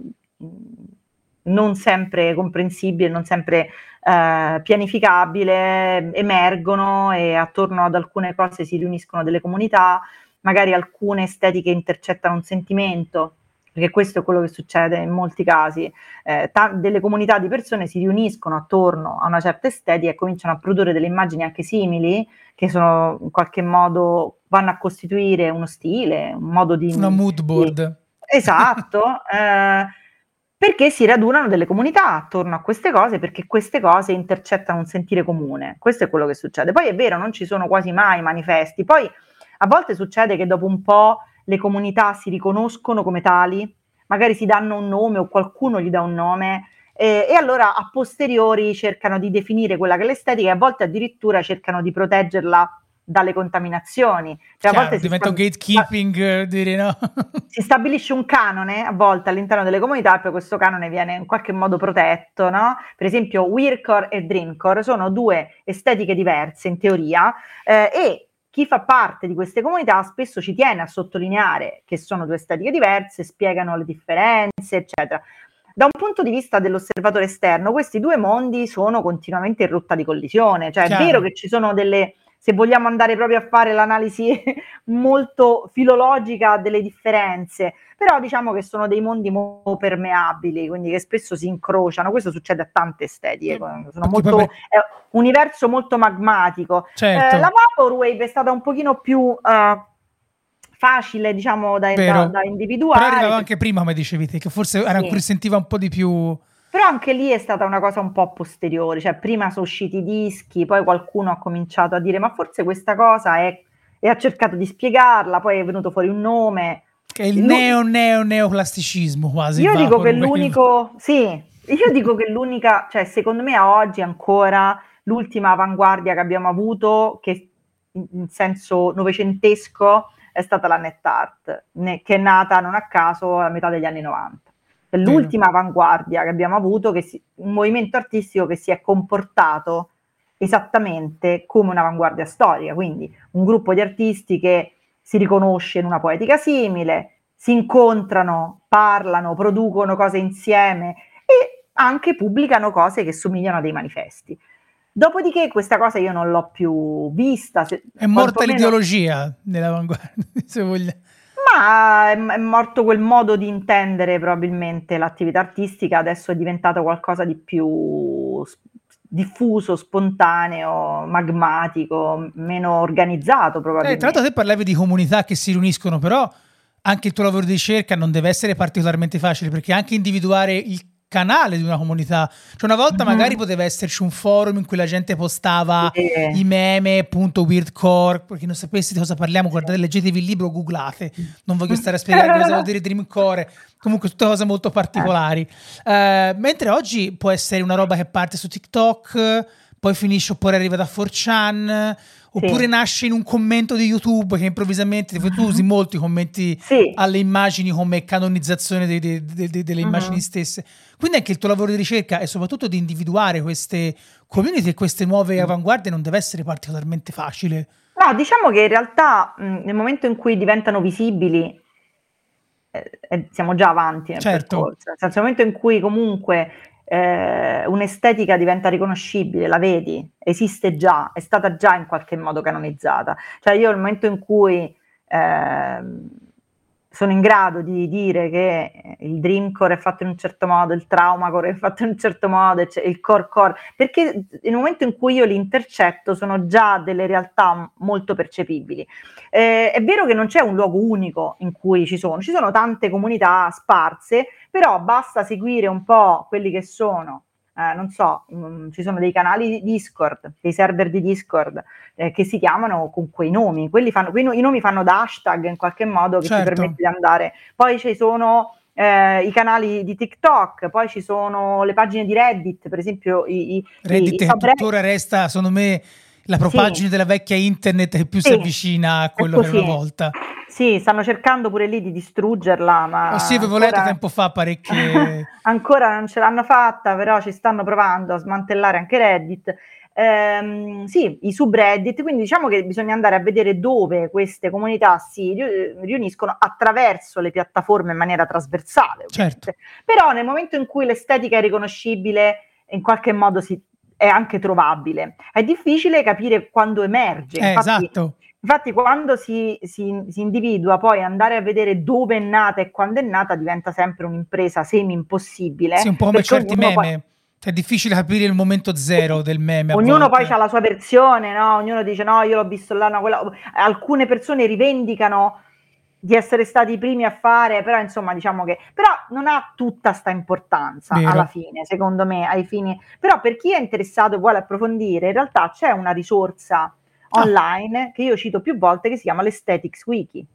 non sempre comprensibile, non sempre eh, pianificabile, emergono e attorno ad alcune cose si riuniscono delle comunità, magari alcune estetiche intercettano un sentimento, perché questo è quello che succede in molti casi, eh, ta- delle comunità di persone si riuniscono attorno a una certa estetica e cominciano a produrre delle immagini anche simili, che sono in qualche modo vanno a costituire uno stile, un modo di... Una mood board. Esatto, eh, perché si radunano delle comunità attorno a queste cose, perché queste cose intercettano un sentire comune. Questo è quello che succede. Poi è vero, non ci sono quasi mai manifesti, poi a volte succede che dopo un po' le comunità si riconoscono come tali, magari si danno un nome o qualcuno gli dà un nome eh, e allora a posteriori cercano di definire quella che è l'estetica e a volte addirittura cercano di proteggerla dalle contaminazioni. Cioè, Chiaro, a volte diventa un gatekeeping, sta- dire no. si stabilisce un canone a volte all'interno delle comunità e poi questo canone viene in qualche modo protetto, no? Per esempio Weircore e Dreamcore sono due estetiche diverse in teoria eh, e chi fa parte di queste comunità spesso ci tiene a sottolineare che sono due estetiche diverse, spiegano le differenze, eccetera. Da un punto di vista dell'osservatore esterno, questi due mondi sono continuamente in rotta di collisione, cioè Chiaro. è vero che ci sono delle, se vogliamo andare proprio a fare l'analisi molto filologica delle differenze, però diciamo che sono dei mondi molto permeabili, quindi che spesso si incrociano, questo succede a tante estetiche, sono molto, è un universo molto magmatico. Certo. Eh, la Vaporwave è stata un pochino più... Uh, facile diciamo da, da, da, individuare. Però arrivava anche prima, come dicevi te, che forse era sì. sentiva un po' di più... Però anche lì è stata una cosa un po' posteriore, cioè prima sono usciti i dischi, poi qualcuno ha cominciato a dire ma forse questa cosa è... e ha cercato di spiegarla, poi è venuto fuori un nome, che è il neo neo neoclassicismo quasi. Io dico che l'unico, sì, io dico che l'unica, cioè secondo me a oggi ancora l'ultima avanguardia che abbiamo avuto, che in senso novecentesco, è stata la net art, che è nata non a caso a metà degli anni 90. È l'ultima avanguardia che abbiamo avuto, che si, un movimento artistico che si è comportato esattamente come un'avanguardia storica, quindi un gruppo di artisti che si riconosce in una poetica simile, si incontrano, parlano, producono cose insieme e anche pubblicano cose che somigliano a dei manifesti. Dopodiché questa cosa io non l'ho più vista. Se, è morta l'ideologia nell'avanguardia, se vogliamo. Ma è, morto quel modo di intendere probabilmente l'attività artistica, adesso è diventato qualcosa di più diffuso, spontaneo, magmatico, meno organizzato probabilmente. Eh, tra l'altro te parlavi di comunità che si riuniscono, però anche il tuo lavoro di ricerca non deve essere particolarmente facile perché anche individuare il canale di una comunità. Cioè una volta mm-hmm. magari poteva esserci un forum in cui la gente postava yeah. i meme, appunto weirdcore, per chi non sapesse di cosa parliamo, guardate, leggetevi il libro, googlate. Non voglio stare a spiegare cosa vuol dire dreamcore. Comunque tutte cose molto particolari. Uh, mentre oggi può essere una roba che parte su TikTok, poi finisce oppure arriva da 4chan oppure sì. nasce in un commento di YouTube che improvvisamente tu usi molti commenti sì. alle immagini come canonizzazione de, de, de, delle uh-huh. immagini stesse. Quindi anche il tuo lavoro di ricerca e soprattutto di individuare queste community e queste nuove avanguardie non deve essere particolarmente facile. No, diciamo che in realtà mh, nel momento in cui diventano visibili eh, eh siamo già avanti nel certo. percorso. Nel momento in cui comunque eh, un'estetica diventa riconoscibile, la vedi, esiste già, è stata già in qualche modo canonizzata. Cioè io nel momento in cui eh, sono in grado di dire che il dreamcore è fatto in un certo modo, il traumacore è fatto in un certo modo, il core core, perché nel momento in cui io li intercetto sono già delle realtà molto percepibili. Eh, è vero che non c'è un luogo unico in cui ci sono, ci sono tante comunità sparse, però basta seguire un po' quelli che sono eh, non so, mh, mm, ci sono dei canali di Discord, dei server di Discord eh, che si chiamano con quei nomi, quelli fanno, quei no, i nomi fanno da hashtag in qualche modo che certo. ti permette di andare. Poi ci sono eh, i canali di TikTok, poi ci sono le pagine di Reddit, per esempio i, i Reddit i, i che tuttora resta, secondo me, la propagine sì. della vecchia internet che più sì. si avvicina a quello che era una volta. Sì, stanno cercando pure lì di distruggerla, ma... Oh, sì, avevo ancora... letto tempo fa parecchie... ancora non ce l'hanno fatta, però ci stanno provando a smantellare anche Reddit. Ehm, sì, i subreddit, quindi diciamo che bisogna andare a vedere dove queste comunità si riuniscono attraverso le piattaforme in maniera trasversale. Certo. Però nel momento in cui l'estetica è riconoscibile, in qualche modo si, è anche trovabile. È difficile capire quando emerge. Eh, Infatti, esatto. Infatti, quando si, si, si, individua, poi andare a vedere dove è nata e quando è nata diventa sempre un'impresa semi impossibile. Sì, un po' come certi meme. Poi... È difficile capire il momento zero del meme. Ognuno poi ha la sua versione, no? Ognuno dice no, io l'ho visto là, no, quella... Alcune persone rivendicano di essere stati i primi a fare, però insomma diciamo che però non ha tutta sta importanza Vero. alla fine, secondo me, ai fini. Però per chi è interessato e vuole approfondire, in realtà c'è una risorsa ah. online che io cito più volte che si chiama l'Aesthetics Wiki.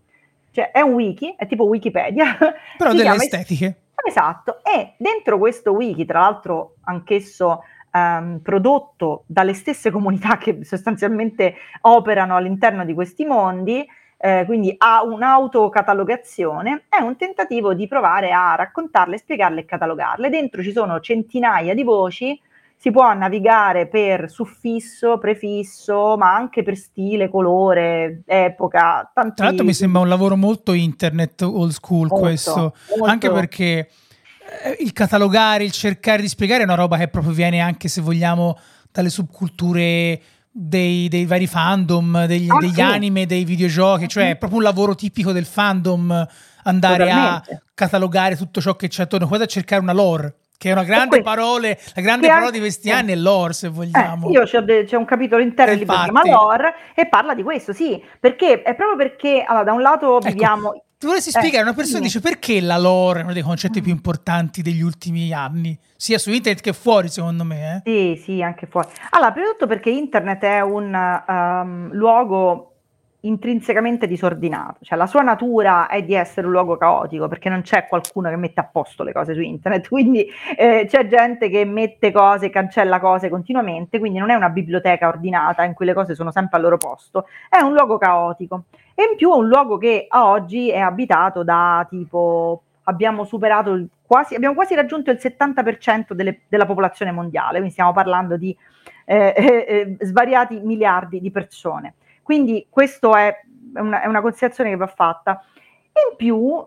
Cioè è un wiki, è tipo Wikipedia. Però delle estetiche. Esatto, e dentro questo wiki, tra l'altro anch'esso um, prodotto dalle stesse comunità che sostanzialmente operano all'interno di questi mondi, eh, quindi ha un'autocatalogazione, è un tentativo di provare a raccontarle, spiegarle e catalogarle. Dentro ci sono centinaia di voci si può navigare per suffisso, prefisso, ma anche per stile, colore, epoca. Tanti... Tra l'altro mi sembra un lavoro molto internet old school molto, questo, molto. anche perché eh, il catalogare, il cercare di spiegare è una roba che proprio viene anche, se vogliamo, dalle subculture dei, dei vari fandom, degli, ah, degli sì. anime, dei videogiochi, cioè è proprio un lavoro tipico del fandom andare Totalmente. a catalogare tutto ciò che c'è attorno, quasi a cercare una lore che è una grande parola, la grande parola di questi anni è lore, se vogliamo. Eh, io de- c'è un capitolo intero del libro che si chiama lore e parla di questo, sì, perché è proprio perché, allora, da un lato ecco, viviamo... Tu vorresti spiegare, una persona sì. dice perché la lore è uno dei concetti più importanti degli ultimi anni, sia su internet che fuori, secondo me. Eh? Sì, sì, anche fuori. Allora, prima di tutto perché internet è un um, luogo intrinsecamente disordinato, cioè la sua natura è di essere un luogo caotico perché non c'è qualcuno che mette a posto le cose su internet, quindi eh, c'è gente che mette cose, cancella cose continuamente, quindi non è una biblioteca ordinata in cui le cose sono sempre al loro posto, è un luogo caotico. E in più è un luogo che a oggi è abitato da tipo abbiamo superato il, quasi, abbiamo quasi raggiunto il 70% delle, della popolazione mondiale, quindi stiamo parlando di eh, eh, eh svariati miliardi di persone. Quindi questo è è una considerazione che va fatta. In più,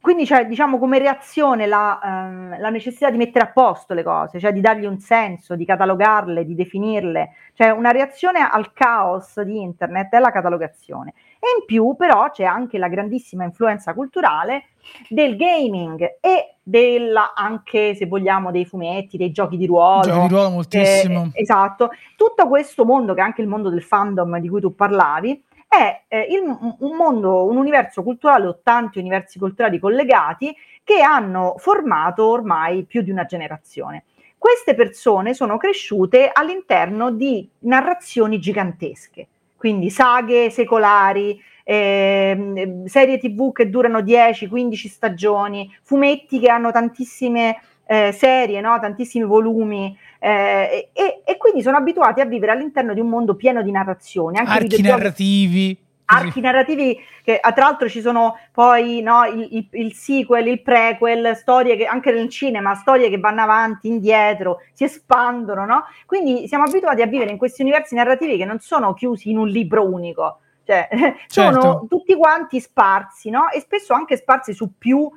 quindi c'è diciamo come reazione la, ehm, la, necessità di mettere a posto le cose, cioè di dargli un senso, di catalogarle, di definirle, cioè una reazione al caos di internet è la catalogazione. E in più però c'è anche la grandissima influenza culturale del gaming e della anche se vogliamo dei fumetti, dei giochi di ruolo. Giochi di ruolo moltissimo. Eh, esatto. Tutto questo mondo che è anche il mondo del fandom di cui tu parlavi è eh, il, un mondo, un universo culturale o tanti universi culturali collegati che hanno formato ormai più di una generazione. Queste persone sono cresciute all'interno di narrazioni gigantesche, quindi saghe secolari, eh, serie tv che durano 10-15 stagioni, fumetti che hanno tantissime eh, serie, no? tantissimi volumi eh, e, e, quindi sono abituati a vivere all'interno di un mondo pieno di narrazioni. Anche archi narrativi. Archi narrativi che ah, tra l'altro ci sono poi no, il, il, il, sequel, il prequel, storie che anche nel cinema, storie che vanno avanti, indietro, si espandono, no? Quindi siamo abituati a vivere in questi universi narrativi che non sono chiusi in un libro unico, cioè, certo. sono tutti quanti sparsi, no? E spesso anche sparsi su più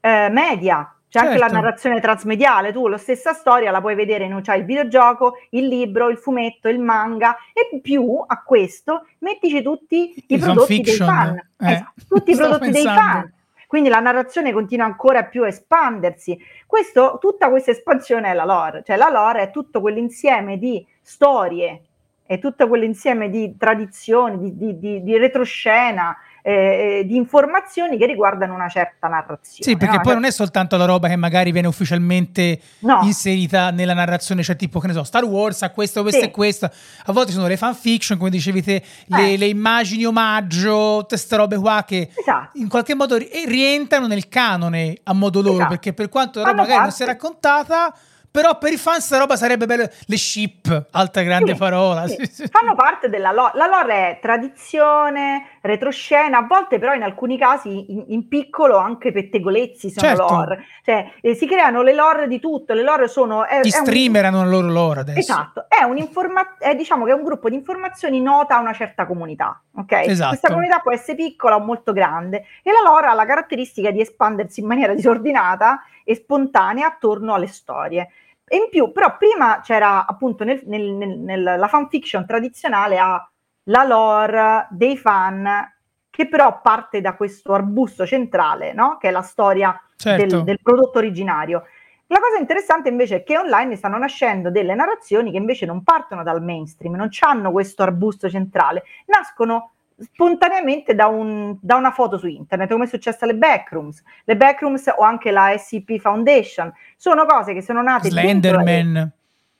eh, media. C'è certo. anche la certo. narrazione transmediale, tu la stessa storia la puoi vedere in cioè il videogioco, il libro, il fumetto, il manga e più a questo mettici tutti i, I prodotti dei fan. Eh, esatto, tutti i prodotti pensando. dei fan. Quindi la narrazione continua ancora più a espandersi. Questo, tutta questa espansione è la lore, cioè la lore è tutto quell'insieme di storie e tutto quell'insieme di tradizioni, di, di, di, di retroscena, eh, di informazioni che riguardano una certa narrazione. Sì, perché no? poi non è soltanto la roba che magari viene ufficialmente no. inserita nella narrazione, cioè tipo, che ne so, Star Wars ha questo, questo sì. e questo. A volte sono le fanfiction, come dicevi te, le, eh. le immagini omaggio, tutte queste robe qua che esatto. in qualche modo rientrano nel canone a modo loro, esatto. perché per quanto la roba magari parte. non si è raccontata però per i fan sta roba sarebbe bello. Le ship, altra grande sì, parola. Sì. Fanno parte della lore. La lore è tradizione, retroscena, a volte però in alcuni casi in, in piccolo anche pettegolezzi sono certo. lore. Cioè eh, si creano le lore di tutto, le lore sono... È, Gli è streamer un... hanno la loro lore adesso. Esatto, è, un'informa- è, diciamo che è un gruppo di informazioni nota a una certa comunità. Ok? Esatto. Questa comunità può essere piccola o molto grande e la lore ha la caratteristica di espandersi in maniera disordinata e spontanea attorno alle storie. In più, però prima c'era appunto nel, nel, nella fanfiction tradizionale ha la lore dei fan che però parte da questo arbusto centrale, no? che è la storia certo. del, del prodotto originario. La cosa interessante invece è che online stanno nascendo delle narrazioni che invece non partono dal mainstream, non hanno questo arbusto centrale, nascono spontaneamente da, un, da, una foto su internet, come è successo alle backrooms. Le backrooms o anche la SCP Foundation sono cose che sono nate Slenderman.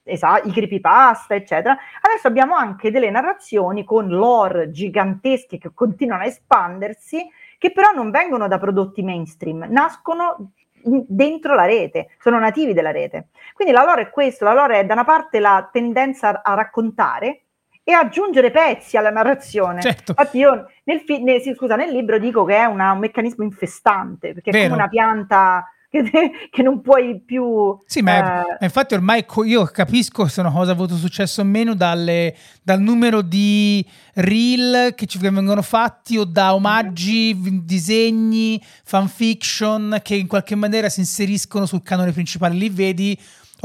Esatto, i creepypasta, eccetera. Adesso abbiamo anche delle narrazioni con lore gigantesche che continuano a espandersi, che però non vengono da prodotti mainstream, nascono dentro la rete, sono nativi della rete. Quindi la lore è questo, la lore è da una parte la tendenza a raccontare, e aggiungere pezzi alla narrazione. Certo. Infatti io nel, fi- nel, scusa, nel libro dico che è una, un meccanismo infestante, perché Vero. è come una pianta che, che, non puoi più... Sì, ma eh... infatti ormai io capisco se una cosa ha avuto successo o meno dalle, dal numero di reel che ci vengono fatti o da omaggi, disegni, fanfiction che in qualche maniera si inseriscono sul canone principale. Lì vedi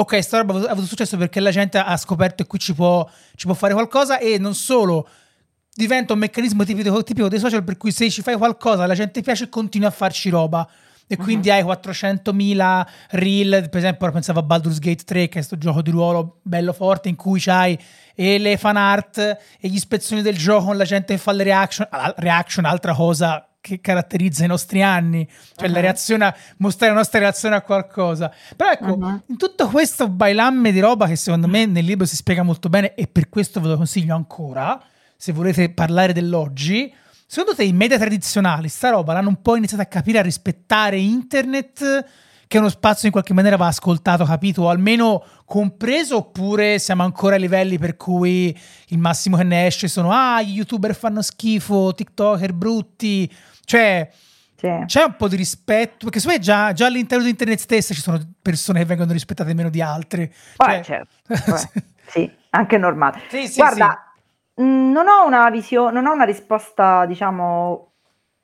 ok, sta roba ha avuto successo perché la gente ha scoperto che qui ci può, ci può fare qualcosa e non solo. Diventa un meccanismo tipico, tipico, dei social per cui se ci fai qualcosa la gente piace e continua a farci roba e uh-huh. quindi hai 400.000 reel, per esempio ora pensavo a Baldur's Gate 3 che è questo gioco di ruolo bello forte in cui c'hai e le fan art e gli ispezioni del gioco con la gente che fa le reaction, reaction altra cosa che caratterizza i nostri anni, cioè uh-huh. la reazione, mostrare la nostra reazione a qualcosa. Però ecco, uh-huh. in tutto questo bailamme di roba che secondo me nel libro si spiega molto bene e per questo ve lo consiglio ancora, se volete parlare dell'oggi, secondo te i media tradizionali, sta roba l'hanno un po' iniziato a capire, a rispettare internet che è uno spazio in qualche maniera va ascoltato, capito, o almeno compreso, oppure siamo ancora a livelli per cui il massimo che ne esce sono ah, gli youtuber fanno schifo, tiktoker brutti, cioè, sì. c'è un po' di rispetto, perché secondo me già, già, all'interno di internet stessa ci sono persone che vengono rispettate meno di altre. Cioè... certo. sì, anche normale. Sì, sì, Guarda, mm, non ho una visione, non ho una risposta, diciamo,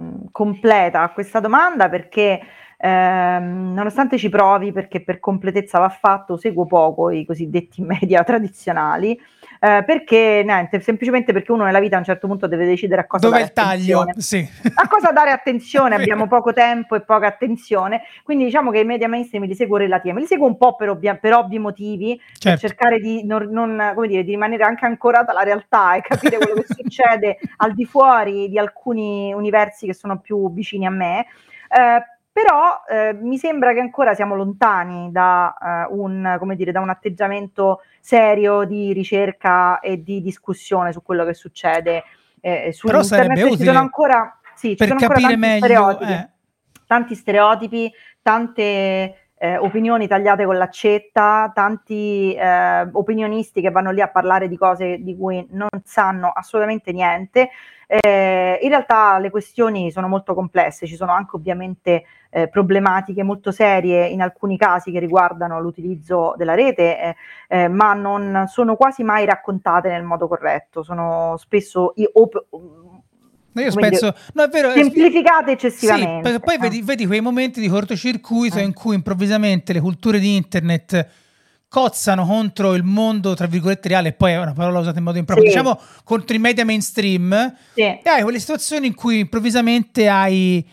mm, completa a questa domanda perché ehm, nonostante ci provi, perché per completezza va fatto, seguo poco i cosiddetti media tradizionali, eh, perché niente, semplicemente perché uno nella vita a un certo punto deve decidere a cosa Dove dare taglio? Sì. A cosa dare attenzione, abbiamo poco tempo e poca attenzione, quindi diciamo che i media mainstream li seguo relativamente, li seguo un po' per, ovvia, per ovvi motivi, certo. per cercare di, non, non, dire, di rimanere anche ancorata alla realtà e capire quello che succede al di fuori di alcuni universi che sono più vicini a me. Eh, però eh, mi sembra che ancora siamo lontani da, uh, un, dire, da, un, atteggiamento serio di ricerca e di discussione su quello che succede eh, su però internet. Sarebbe ci sono ancora, sì, per sono capire ancora tanti meglio, stereotipi, eh. tanti stereotipi, tante eh, opinioni tagliate con l'accetta, tanti eh, opinionisti che vanno lì a parlare di cose di cui non sanno assolutamente niente. Eh, in realtà le questioni sono molto complesse, ci sono anche ovviamente eh, problematiche molto serie in alcuni casi che riguardano l'utilizzo della rete, eh, eh, ma non sono quasi mai raccontate nel modo corretto, sono spesso op- io penso, no, è vero, semplificate eccessivamente. Sì, poi eh. vedi, vedi, quei momenti di cortocircuito eh. in cui improvvisamente le culture di internet cozzano contro il mondo, tra virgolette, reale, e poi è una parola usata in modo improprio, sì. diciamo contro i media mainstream, sì. e hai quelle situazioni in cui improvvisamente hai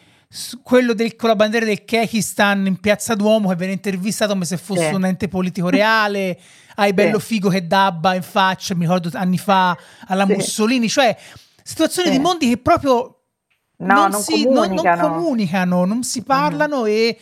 quello del, con la bandiera del Kekistan in piazza Duomo che viene intervistato come se fosse sì. un ente politico reale, hai bello figo che dabba in faccia, mi ricordo anni fa, alla Mussolini, cioè situazioni di mondi che proprio no, non, non, si, comunicano. Non, non, comunicano. non si parlano mm-hmm. e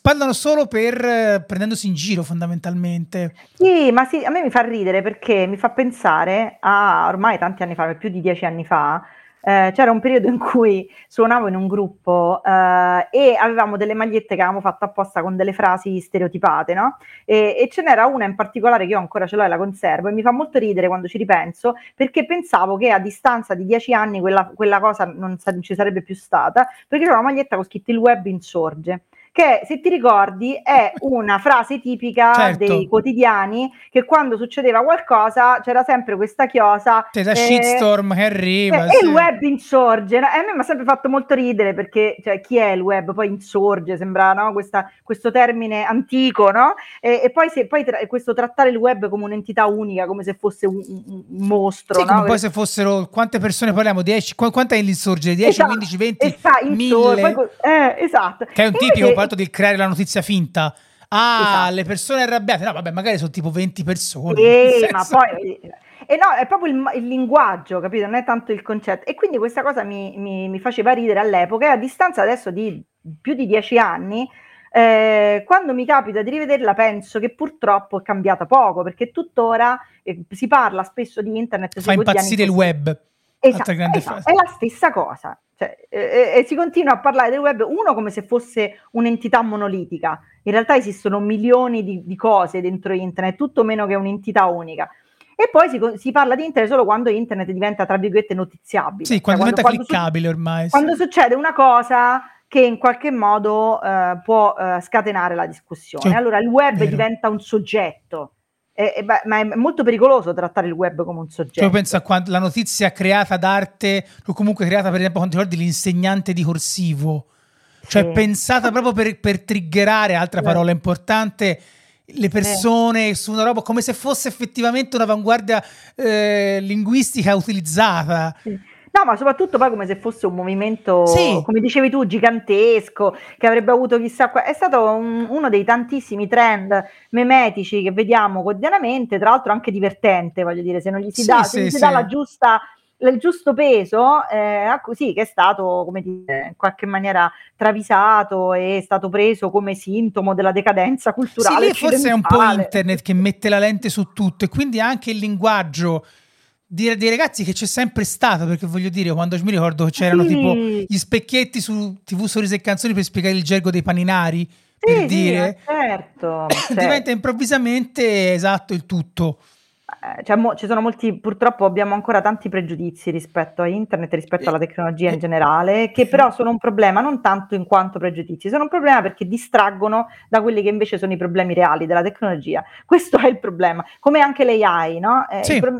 parlano solo per eh, prendendosi in giro fondamentalmente. Sì, ma sì, a me mi fa ridere perché mi fa pensare a ormai tanti anni fa, più di dieci anni fa, eh, c'era un periodo in cui suonavo in un gruppo eh, e avevamo delle magliette che avevamo fatto apposta con delle frasi stereotipate, no? E, e, ce n'era una in particolare che io ancora ce l'ho e la conservo e mi fa molto ridere quando ci ripenso perché pensavo che a distanza di dieci anni quella, quella cosa non, sa- ci sarebbe più stata perché c'era una maglietta con scritto il web insorge che se ti ricordi è una frase tipica Certo. dei quotidiani che quando succedeva qualcosa c'era sempre questa chiosa C'è la eh, shitstorm che eh, arriva. e sì. il web insorge, no? E a me mi ha sempre fatto molto ridere perché cioè, chi è il web? Poi insorge, sembra no? Questa- questo termine antico, no? E, e poi, se, poi tra- questo trattare il web come un'entità unica, come se fosse un, un- mostro, Sì, come poi se fossero quante persone parliamo? 10? Qu- quanto è l'insorgere? 10, Esatto, 15, 20, esatto, insorge, 1000? poi co- eh, esatto. Che è un E tipico fatto di creare la notizia finta. Ah, Esatto. le persone arrabbiate. No, vabbè, magari sono tipo 20 persone. Sì, ma poi e no, è proprio il, il linguaggio, capito? Non è tanto il concetto. E quindi questa cosa mi, mi- mi faceva ridere all'epoca e a distanza adesso di più di dieci anni, eh, quando mi capita di rivederla penso che purtroppo è cambiata poco, perché tuttora eh, si parla spesso di internet. Fa impazzire il web. Esatto, esatto, è la stessa cosa. Cioè, eh, e si continua a parlare del web, uno come se fosse un'entità monolitica. In realtà esistono milioni di, di cose dentro internet, tutto meno che un'entità unica. E poi si, si parla di internet solo quando internet diventa, tra virgolette, notiziabile. Sì, Cioè, quando diventa quando cliccabile ormai. sì. quando succede una cosa che in qualche modo eh, può eh, scatenare la discussione. Sì, allora il web vero. diventa un soggetto. E beh, ma è molto pericoloso trattare il web come un soggetto. Cioè, io penso a quando la notizia creata d'arte, o comunque creata, per esempio, quando ti ricordi l'insegnante di corsivo, cioè Sì. pensata proprio per, per triggerare, altra Eh. parola importante, le persone su una roba come se fosse effettivamente un'avanguardia eh, linguistica utilizzata. Sì. No, ma soprattutto poi come se fosse un movimento, Sì. come dicevi tu, gigantesco, che avrebbe avuto chissà qua. È stato un- uno dei tantissimi trend memetici che vediamo quotidianamente, tra l'altro anche divertente, voglio dire, se non gli si Sì, dà, sì, gli si sì. dà la giusta, il giusto peso, eh, così che è stato, come dire, in qualche maniera travisato e è stato preso come sintomo della decadenza Sì, culturale. lì forse è un po' internet che mette la lente su tutto e quindi anche il linguaggio di- dei ragazzi che c'è sempre stato, perché voglio dire, quando mi ricordo c'erano Sì. tipo gli specchietti su TV Sorrisi e Canzoni per spiegare il gergo dei paninari, per Sì, sì, dire, ma certo, certo. diventa improvvisamente esatto il tutto. Eh, cioè, mo- ci sono molti, purtroppo abbiamo ancora tanti pregiudizi rispetto a internet, rispetto alla tecnologia in generale, che però sono un problema non tanto in quanto pregiudizi, sono un problema perché distraggono da quelli che invece sono i problemi reali della tecnologia. Questo è il problema, come anche l'AI, no? Eh, Sì. il pro-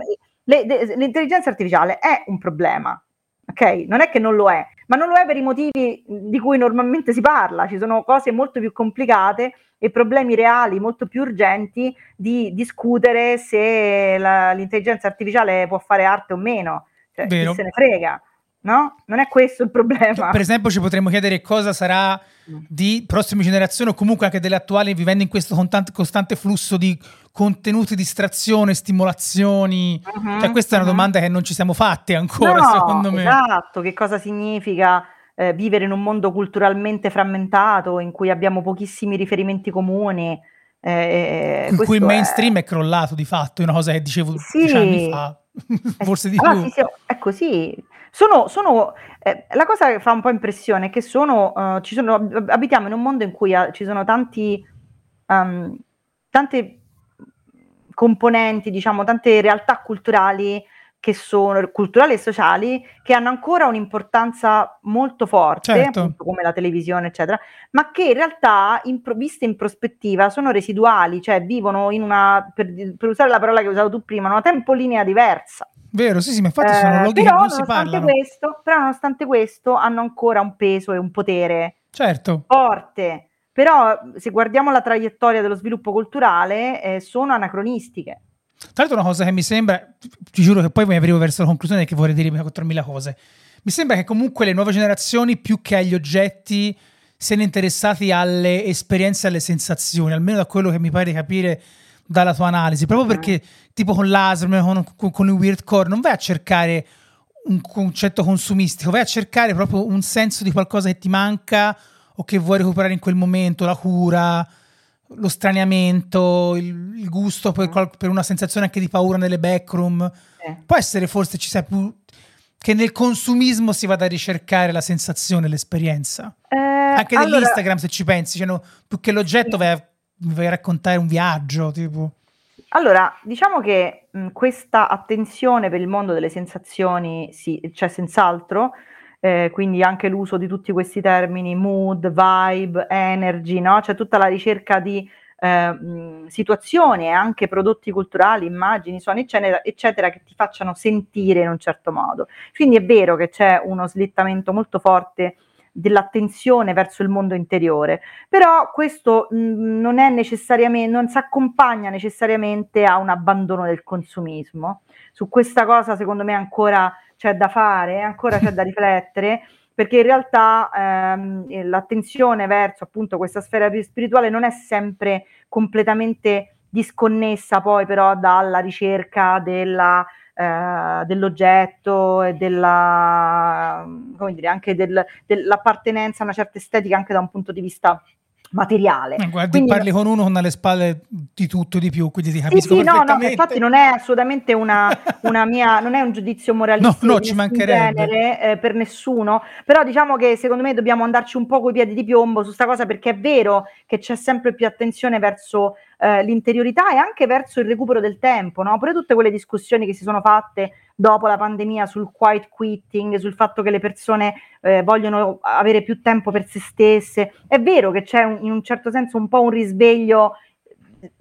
le- de- l'intelligenza artificiale è un problema, ok? Non è che non lo è, ma non lo è per i motivi di cui normalmente si parla, ci sono cose molto più complicate e problemi reali molto più urgenti di discutere se la- l'intelligenza artificiale può fare arte o meno, cioè, chi se ne frega, no? Non è questo il problema. Per esempio ci potremmo chiedere cosa sarà Mm. di prossime generazioni o comunque anche delle attuali vivendo in questo costante flusso di contenuti, distrazione, stimolazioni. Mhm, Cioè, questa è una mhm. domanda che non ci siamo fatti ancora, No, secondo me. Esatto, che cosa significa eh, vivere in un mondo culturalmente frammentato in cui abbiamo pochissimi riferimenti comuni? eh, in cui il questo è- mainstream è... crollato di fatto, è una cosa che dicevo Sì. dieci anni fa, Eh, forse di allora, più. sì, sì, è così. Sono, sono, eh, la cosa che fa un po' impressione è che sono, eh, ci sono, abitiamo in un mondo in cui eh, ci sono tanti, ehm, tante componenti, diciamo, tante realtà culturali che sono culturali e sociali che hanno ancora un'importanza molto forte, Certo. appunto, come la televisione, eccetera, ma che in realtà, in viste in prospettiva, sono residuali, cioè vivono in una, per, per usare la parola che usato tu prima, una tempolinea diversa. Vero, sì, sì, ma infatti sono Eh, luoghi che non si parlano. questo, però nonostante questo hanno ancora un peso e un potere Certo. forte. Però se guardiamo la traiettoria dello sviluppo culturale, eh, sono anacronistiche. Tra l'altro una cosa che mi sembra, ti giuro che poi mi arrivo verso la conclusione che vorrei dirmi 4.000 cose. Mi sembra che comunque le nuove generazioni, più che agli oggetti, siano interessati alle esperienze, alle sensazioni, almeno da quello che mi pare di capire dalla tua analisi. Proprio Mhm. perché, tipo con l'ASM, con, con, con il weirdcore, non vai a cercare un concetto consumistico, vai a cercare proprio un senso di qualcosa che ti manca o che vuoi recuperare in quel momento, la cura, lo straniamento, il, il gusto per, Mm. qual- per una sensazione anche di paura nelle backroom. Eh. Può essere forse ci sia più che nel consumismo si vada a ricercare la sensazione, l'esperienza. Eh, Anche allora- nell'Instagram, se ci pensi, cioè, no, più che l'oggetto vai a, vai a raccontare un viaggio, tipo. Allora, diciamo che mh, questa attenzione per il mondo delle sensazioni, sì, c'è senz'altro, eh, quindi anche l'uso di tutti questi termini, mood, vibe, energy, no? C'è tutta la ricerca di eh, situazioni e anche prodotti culturali, immagini, suoni, eccetera, eccetera, che ti facciano sentire in un certo modo. Quindi è vero che c'è uno slittamento molto forte dell'attenzione verso il mondo interiore, però questo mh, non è necessariamente, non si accompagna necessariamente a un abbandono del consumismo. Su questa cosa, secondo me, ancora c'è da fare, ancora c'è da riflettere perché in realtà ehm, eh, l'attenzione verso appunto questa sfera spirituale non è sempre completamente disconnessa poi però dalla ricerca della, eh, dell'oggetto e della, come dire, anche del, dell'appartenenza a una certa estetica anche da un punto di vista materiale. Guardi, quindi, parli con uno con alle spalle di tutto di più, quindi ti capisco sì, sì, no, no, infatti non è assolutamente una, una mia, non è un giudizio moralistico no, no, ci mancherebbe. Genere, eh, per nessuno, però diciamo che secondo me dobbiamo andarci un po' coi piedi di piombo su questa cosa perché è vero che c'è sempre più attenzione verso eh, l'interiorità e anche verso il recupero del tempo, no? Pure tutte quelle discussioni che si sono fatte dopo la pandemia sul quiet quitting, sul fatto che le persone eh, vogliono avere più tempo per se stesse. È vero che c'è un, in un certo senso un po' un risveglio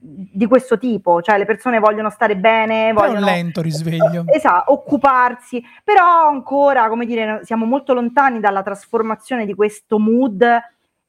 di questo tipo, cioè le persone vogliono stare bene, vogliono è un lento risveglio. Esatto, occuparsi, però ancora, come dire, siamo molto lontani dalla trasformazione di questo mood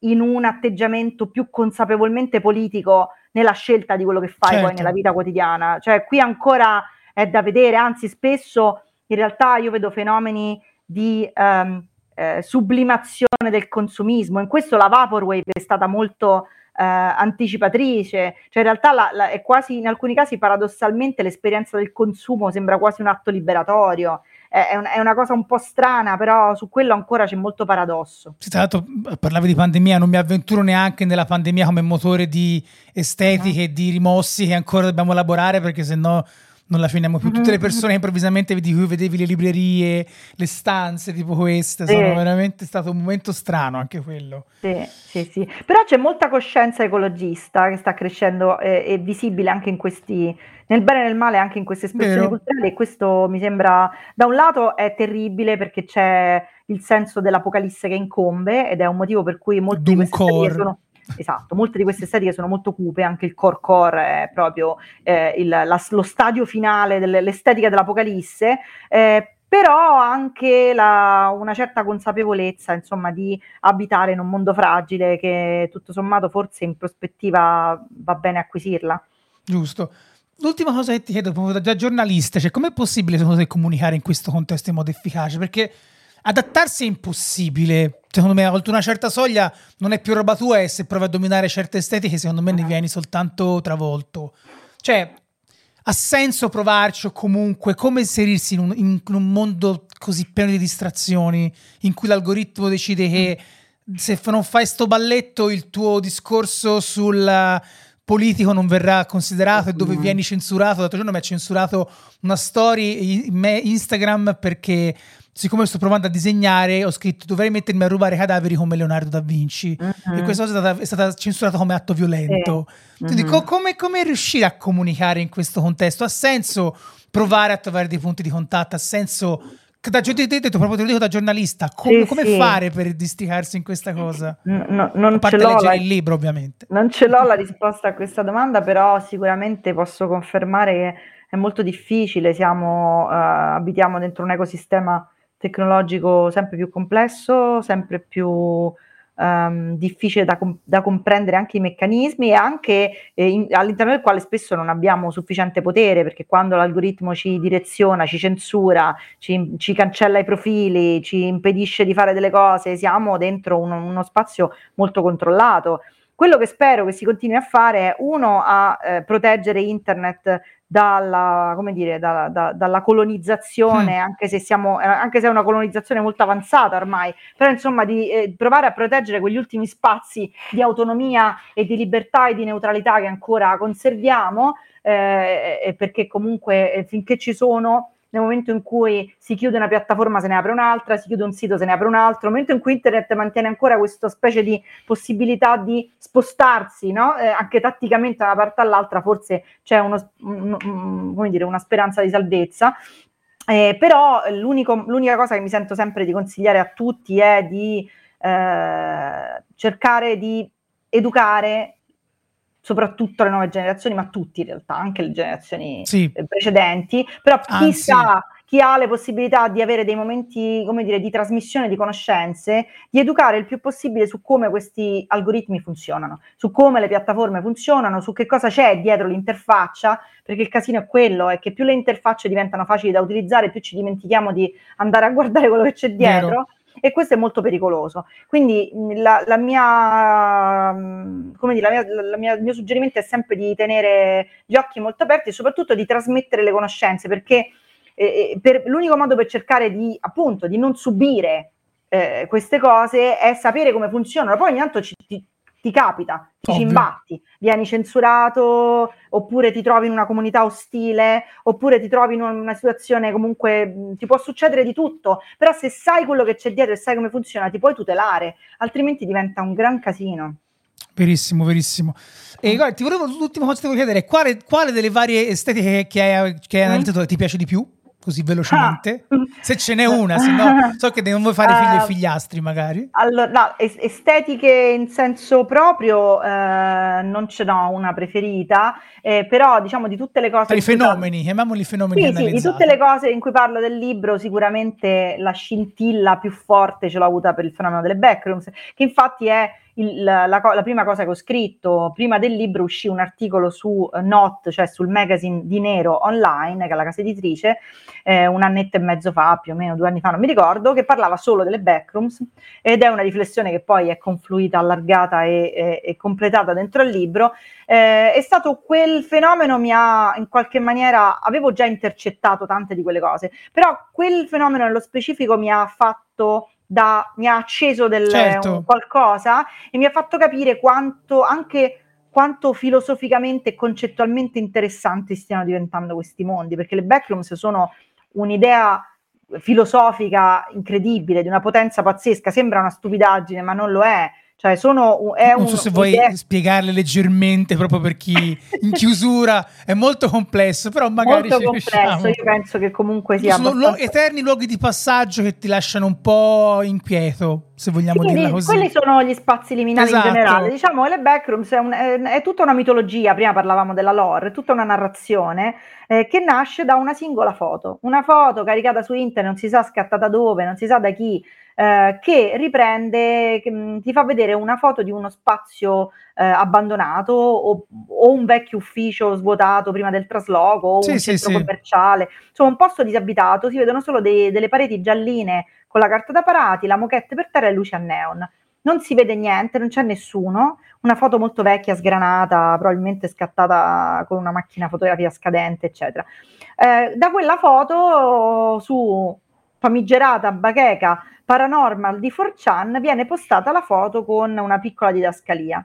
in un atteggiamento più consapevolmente politico nella scelta di quello che fai certo. poi nella vita quotidiana. Cioè, qui ancora è da vedere, anzi, spesso in realtà io vedo fenomeni di um, eh, sublimazione del consumismo. In questo la Vaporwave è stata molto eh, anticipatrice, cioè in realtà la, la, è quasi in alcuni casi paradossalmente l'esperienza del consumo sembra quasi un atto liberatorio è, un, è, una cosa un po' strana, però su quello ancora c'è molto paradosso. Sì, tra l'altro parlavi di pandemia, non mi avventuro neanche nella pandemia come motore di estetiche e uh-huh. di rimossi che ancora dobbiamo elaborare perché sennò non la finiamo più. Tutte le mm-hmm. persone improvvisamente di cui vedevi le librerie, le stanze tipo queste, sì. sono veramente stato un momento strano anche quello. Sì, sì, sì. Però c'è molta coscienza ecologista che sta crescendo e eh, visibile anche in questi, nel bene e nel male, anche in queste espressioni Vero. culturali e questo mi sembra, da un lato è terribile perché c'è il senso dell'apocalisse che incombe ed è un motivo per cui molti di queste sono Esatto, molte di queste estetiche sono molto cupe, anche il core core è proprio eh, il, la, lo stadio finale dell'estetica dell'Apocalisse, eh, però anche la, una certa consapevolezza insomma, di abitare in un mondo fragile che tutto sommato forse in prospettiva va bene acquisirla. Giusto. L'ultima cosa che ti chiedo da giornalista, cioè com'è possibile secondo te comunicare in questo contesto in modo efficace? Perché adattarsi è impossibile. Secondo me, oltre una certa soglia, non è più roba tua e se provi a dominare certe estetiche, secondo me ne vieni soltanto travolto. Cioè, ha senso provarci o comunque come inserirsi in un, in un mondo così pieno di distrazioni, in cui l'algoritmo decide che se non fai sto balletto il tuo discorso sul politico non verrà considerato e dove vieni censurato. L'altro giorno mi ha censurato una story in Instagram perché siccome sto provando a disegnare, ho scritto dovrei mettermi a rubare cadaveri come Leonardo da Vinci. Uh-huh. E questa cosa è stata, è stata, censurata come atto violento. Sì. Quindi, uh-huh. co- come, come riuscire a comunicare in questo contesto? Ha senso provare a trovare dei punti di contatto? Ha senso da, detto, proprio te lo dico da giornalista, come, sì, come sì. fare per districarsi in questa cosa? No, non a parte ce l'ho leggere la, il libro, ovviamente. Non ce l'ho la risposta a questa domanda, però sicuramente posso confermare che è molto difficile. Siamo, uh, abitiamo dentro un ecosistema tecnologico sempre più complesso, sempre più um, difficile da, da, comprendere anche i meccanismi e anche eh, in, all'interno del quale spesso non abbiamo sufficiente potere perché quando l'algoritmo ci direziona, ci censura, ci, ci cancella i profili, ci impedisce di fare delle cose, siamo dentro uno, uno spazio molto controllato. Quello che spero che si continui a fare è uno a eh, proteggere internet dalla, come dire, da, da, dalla colonizzazione, mm. anche, se siamo, eh, anche se è una colonizzazione molto avanzata ormai, però insomma di eh, provare a proteggere quegli ultimi spazi di autonomia e di libertà e di neutralità che ancora conserviamo, eh, perché comunque eh, finché ci sono nel momento in cui si chiude una piattaforma se ne apre un'altra, si chiude un sito se ne apre un altro, nel momento in cui internet mantiene ancora questa specie di possibilità di spostarsi, no? eh, anche tatticamente da una parte all'altra, forse c'è uno, un, un, dire, una speranza di salvezza. Eh, però l'unica cosa che mi sento sempre di consigliare a tutti è di eh, cercare di educare soprattutto le nuove generazioni, ma tutti in realtà, anche le generazioni sì. precedenti, però chi sa chi ha le possibilità di avere dei momenti, come dire, di trasmissione di conoscenze, di educare il più possibile su come questi algoritmi funzionano, su come le piattaforme funzionano, su che cosa c'è dietro l'interfaccia, perché il casino è quello, è che più le interfacce diventano facili da utilizzare, più ci dimentichiamo di andare a guardare quello che c'è dietro. Vero e questo è molto pericoloso. Quindi la, la mia, come dire, la mia, la mia, il mio suggerimento è sempre di tenere gli occhi molto aperti e soprattutto di trasmettere le conoscenze, perché eh, per, l'unico modo per cercare di, appunto, di non subire eh, queste cose è sapere come funzionano. Poi ogni tanto ci, ti, ti capita, ti ci imbatti, vieni censurato, oppure ti trovi in una comunità ostile, oppure ti trovi in una situazione comunque, ti può succedere di tutto, però se sai quello che c'è dietro e sai come funziona, ti puoi tutelare, altrimenti diventa un gran casino. Verissimo, verissimo. E guarda, ti volevo, l'ultima cosa che ti volevo chiedere, quale, quale delle varie estetiche che hai, che hai mm. analizzato ti piace di più? Così velocemente? Ah. Se ce n'è una, se no so che non vuoi fare figli uh, e figliastri magari. Allora, no, estetiche in senso proprio eh, non ce n'ho una preferita, eh, però diciamo di tutte le cose... Tra i fenomeni, parlo... chiamiamoli fenomeni sì, sì, di tutte le cose in cui parlo del libro sicuramente la scintilla più forte ce l'ho avuta per il fenomeno delle backrooms, che infatti è il, la, la, la, prima cosa che ho scritto, prima del libro uscì un articolo su uh, Not, cioè sul magazine di Nero online, che è la casa editrice, eh, un annetto e mezzo fa, più o meno due anni fa, non mi ricordo, che parlava solo delle backrooms ed è una riflessione che poi è confluita, allargata e, e, e completata dentro il libro. Eh, è stato quel fenomeno mi ha in qualche maniera, avevo già intercettato tante di quelle cose, però quel fenomeno nello specifico mi ha fatto da, mi ha acceso del, certo. qualcosa e mi ha fatto capire quanto anche quanto filosoficamente e concettualmente interessanti stiano diventando questi mondi, perché le backrooms sono un'idea filosofica incredibile, di una potenza pazzesca, sembra una stupidaggine, ma non lo è. Cioè, sono, è non so se vuoi idea... spiegarle leggermente proprio per chi in chiusura è molto complesso, però magari molto complesso, riusciamo. io penso che comunque sia sono abbastanza... eterni luoghi di passaggio che ti lasciano un po' inquieto, se vogliamo sì, dirla così. Quelli sono gli spazi liminali esatto. in generale. Diciamo che le backrooms è, un, è, è, tutta una mitologia, prima parlavamo della lore, è tutta una narrazione eh, che nasce da una singola foto. Una foto caricata su internet, non si sa scattata dove, non si sa da chi, eh, che riprende, che, mm, ti fa vedere una foto di uno spazio eh, abbandonato o, o, un vecchio ufficio svuotato prima del trasloco o sì, un sì, centro sì. commerciale, insomma un posto disabitato, si vedono solo dei, delle pareti gialline con la carta da parati, la moquette per terra e luci a neon. Non si vede niente, non c'è nessuno, una foto molto vecchia, sgranata, probabilmente scattata con una macchina fotografia scadente, eccetera. Eh, da quella foto su famigerata bacheca paranormal di 4chan viene postata la foto con una piccola didascalia.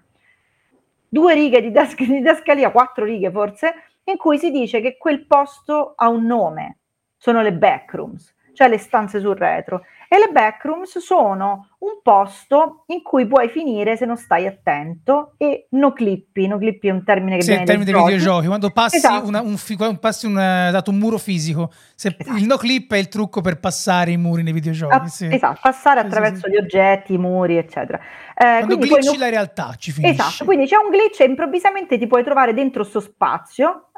Due righe di didascalia, quattro righe forse, in cui si dice che quel posto ha un nome, sono le backrooms, cioè le stanze sul retro. E le backrooms sono un posto in cui puoi finire se non stai attento e no clippi, no clippi è un termine che sì, viene termine dei videogiochi, quando passi, esatto. una, un, quando passi un, dato un muro fisico, se, esatto. il no clip è il trucco per passare i muri nei videogiochi. Ah, sì. Esatto, passare sì, attraverso gli oggetti, i muri, eccetera. Eh, quando glitchi no... la realtà ci finisce. Esatto, quindi c'è un glitch e improvvisamente ti puoi trovare dentro questo spazio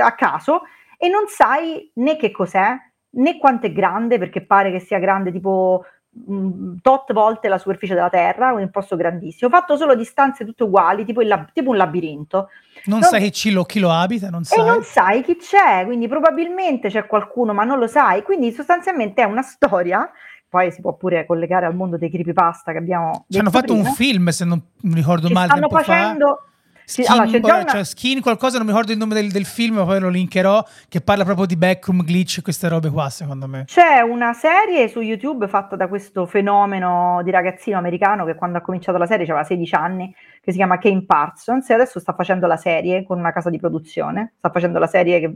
a caso e non sai né che cos'è, né quanto è grande, perché pare che sia grande tipo mh, mm, tot volte la superficie della Terra, un posto grandissimo, fatto solo distanze tutte uguali, tipo, lab- tipo un labirinto. Non, non sai chi, lo, chi lo abita, non sai. E non sai chi c'è, quindi probabilmente c'è qualcuno, ma non lo sai. Quindi sostanzialmente è una storia poi si può pure collegare al mondo dei creepypasta che abbiamo Ci hanno fatto prima. un film, se non mi ricordo Ci male. Stanno facendo, fa. Skin, allora, c'è già una... cioè, skin qualcosa, non mi ricordo il nome del, del, film, ma poi lo linkerò, che parla proprio di backroom glitch e queste robe qua, secondo me. C'è una serie su YouTube fatta da questo fenomeno di ragazzino americano che quando ha cominciato la serie aveva 16 anni, che si chiama Kane Parsons e adesso sta facendo la serie con una casa di produzione, sta facendo la serie che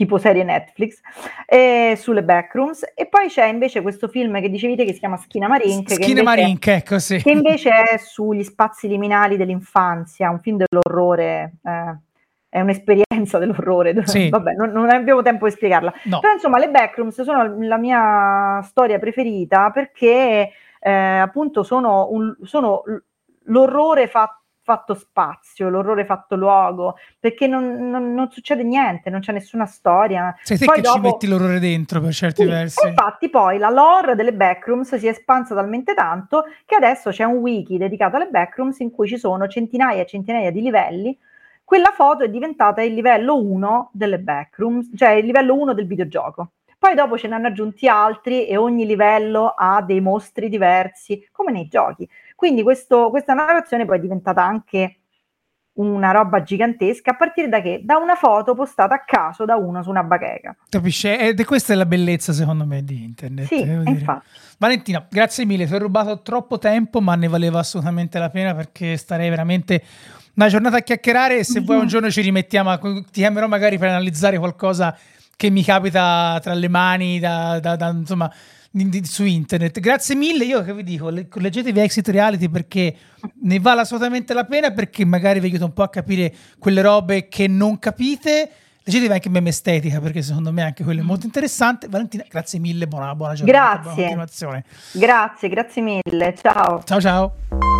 tipo serie Netflix, eh, sulle backrooms. E poi c'è invece questo film che dicevi te che si chiama Schina Marink. Schina Marink, ecco sì. Che invece è sugli spazi liminali dell'infanzia, un film dell'orrore. Eh, è un'esperienza dell'orrore. Sì. Vabbè, non, non abbiamo tempo di spiegarla. No. Però insomma, le backrooms sono la mia storia preferita perché eh, appunto sono, un, sono l'orrore fatto fatto spazio, l'orrore fatto luogo, perché non, non, non succede niente, non c'è nessuna storia. Sei te poi che dopo... ci metti l'orrore dentro per certi sì, versi. Infatti poi la lore delle backrooms si è espansa talmente tanto che adesso c'è un wiki dedicato alle backrooms in cui ci sono centinaia e centinaia di livelli. Quella foto è diventata il livello 1 delle backrooms, cioè il livello 1 del videogioco. Poi dopo ce ne hanno aggiunti altri e ogni livello ha dei mostri diversi, come nei giochi. Quindi questo, questa narrazione poi è diventata anche una roba gigantesca a partire da che? Da una foto postata a caso da uno su una bacheca. Capisce? Ed questa è la bellezza secondo me di internet. Sì, infatti. Valentina, grazie mille, ti ho rubato troppo tempo, ma ne valeva assolutamente la pena perché starei veramente una giornata a chiacchierare e se mm-hmm. vuoi un giorno ci rimettiamo, ti chiamerò magari per analizzare qualcosa che mi capita tra le mani da, da, da insomma su internet. Grazie mille, io che vi dico, le, leggetevi Exit Reality perché ne vale assolutamente la pena, perché magari vi aiuta un po' a capire quelle robe che non capite. Leggetevi anche meme estetica perché secondo me anche quello è molto interessante. Valentina, grazie mille, buona, buona giornata. Grazie. Buona continuazione. Grazie, grazie mille. Ciao. Ciao ciao.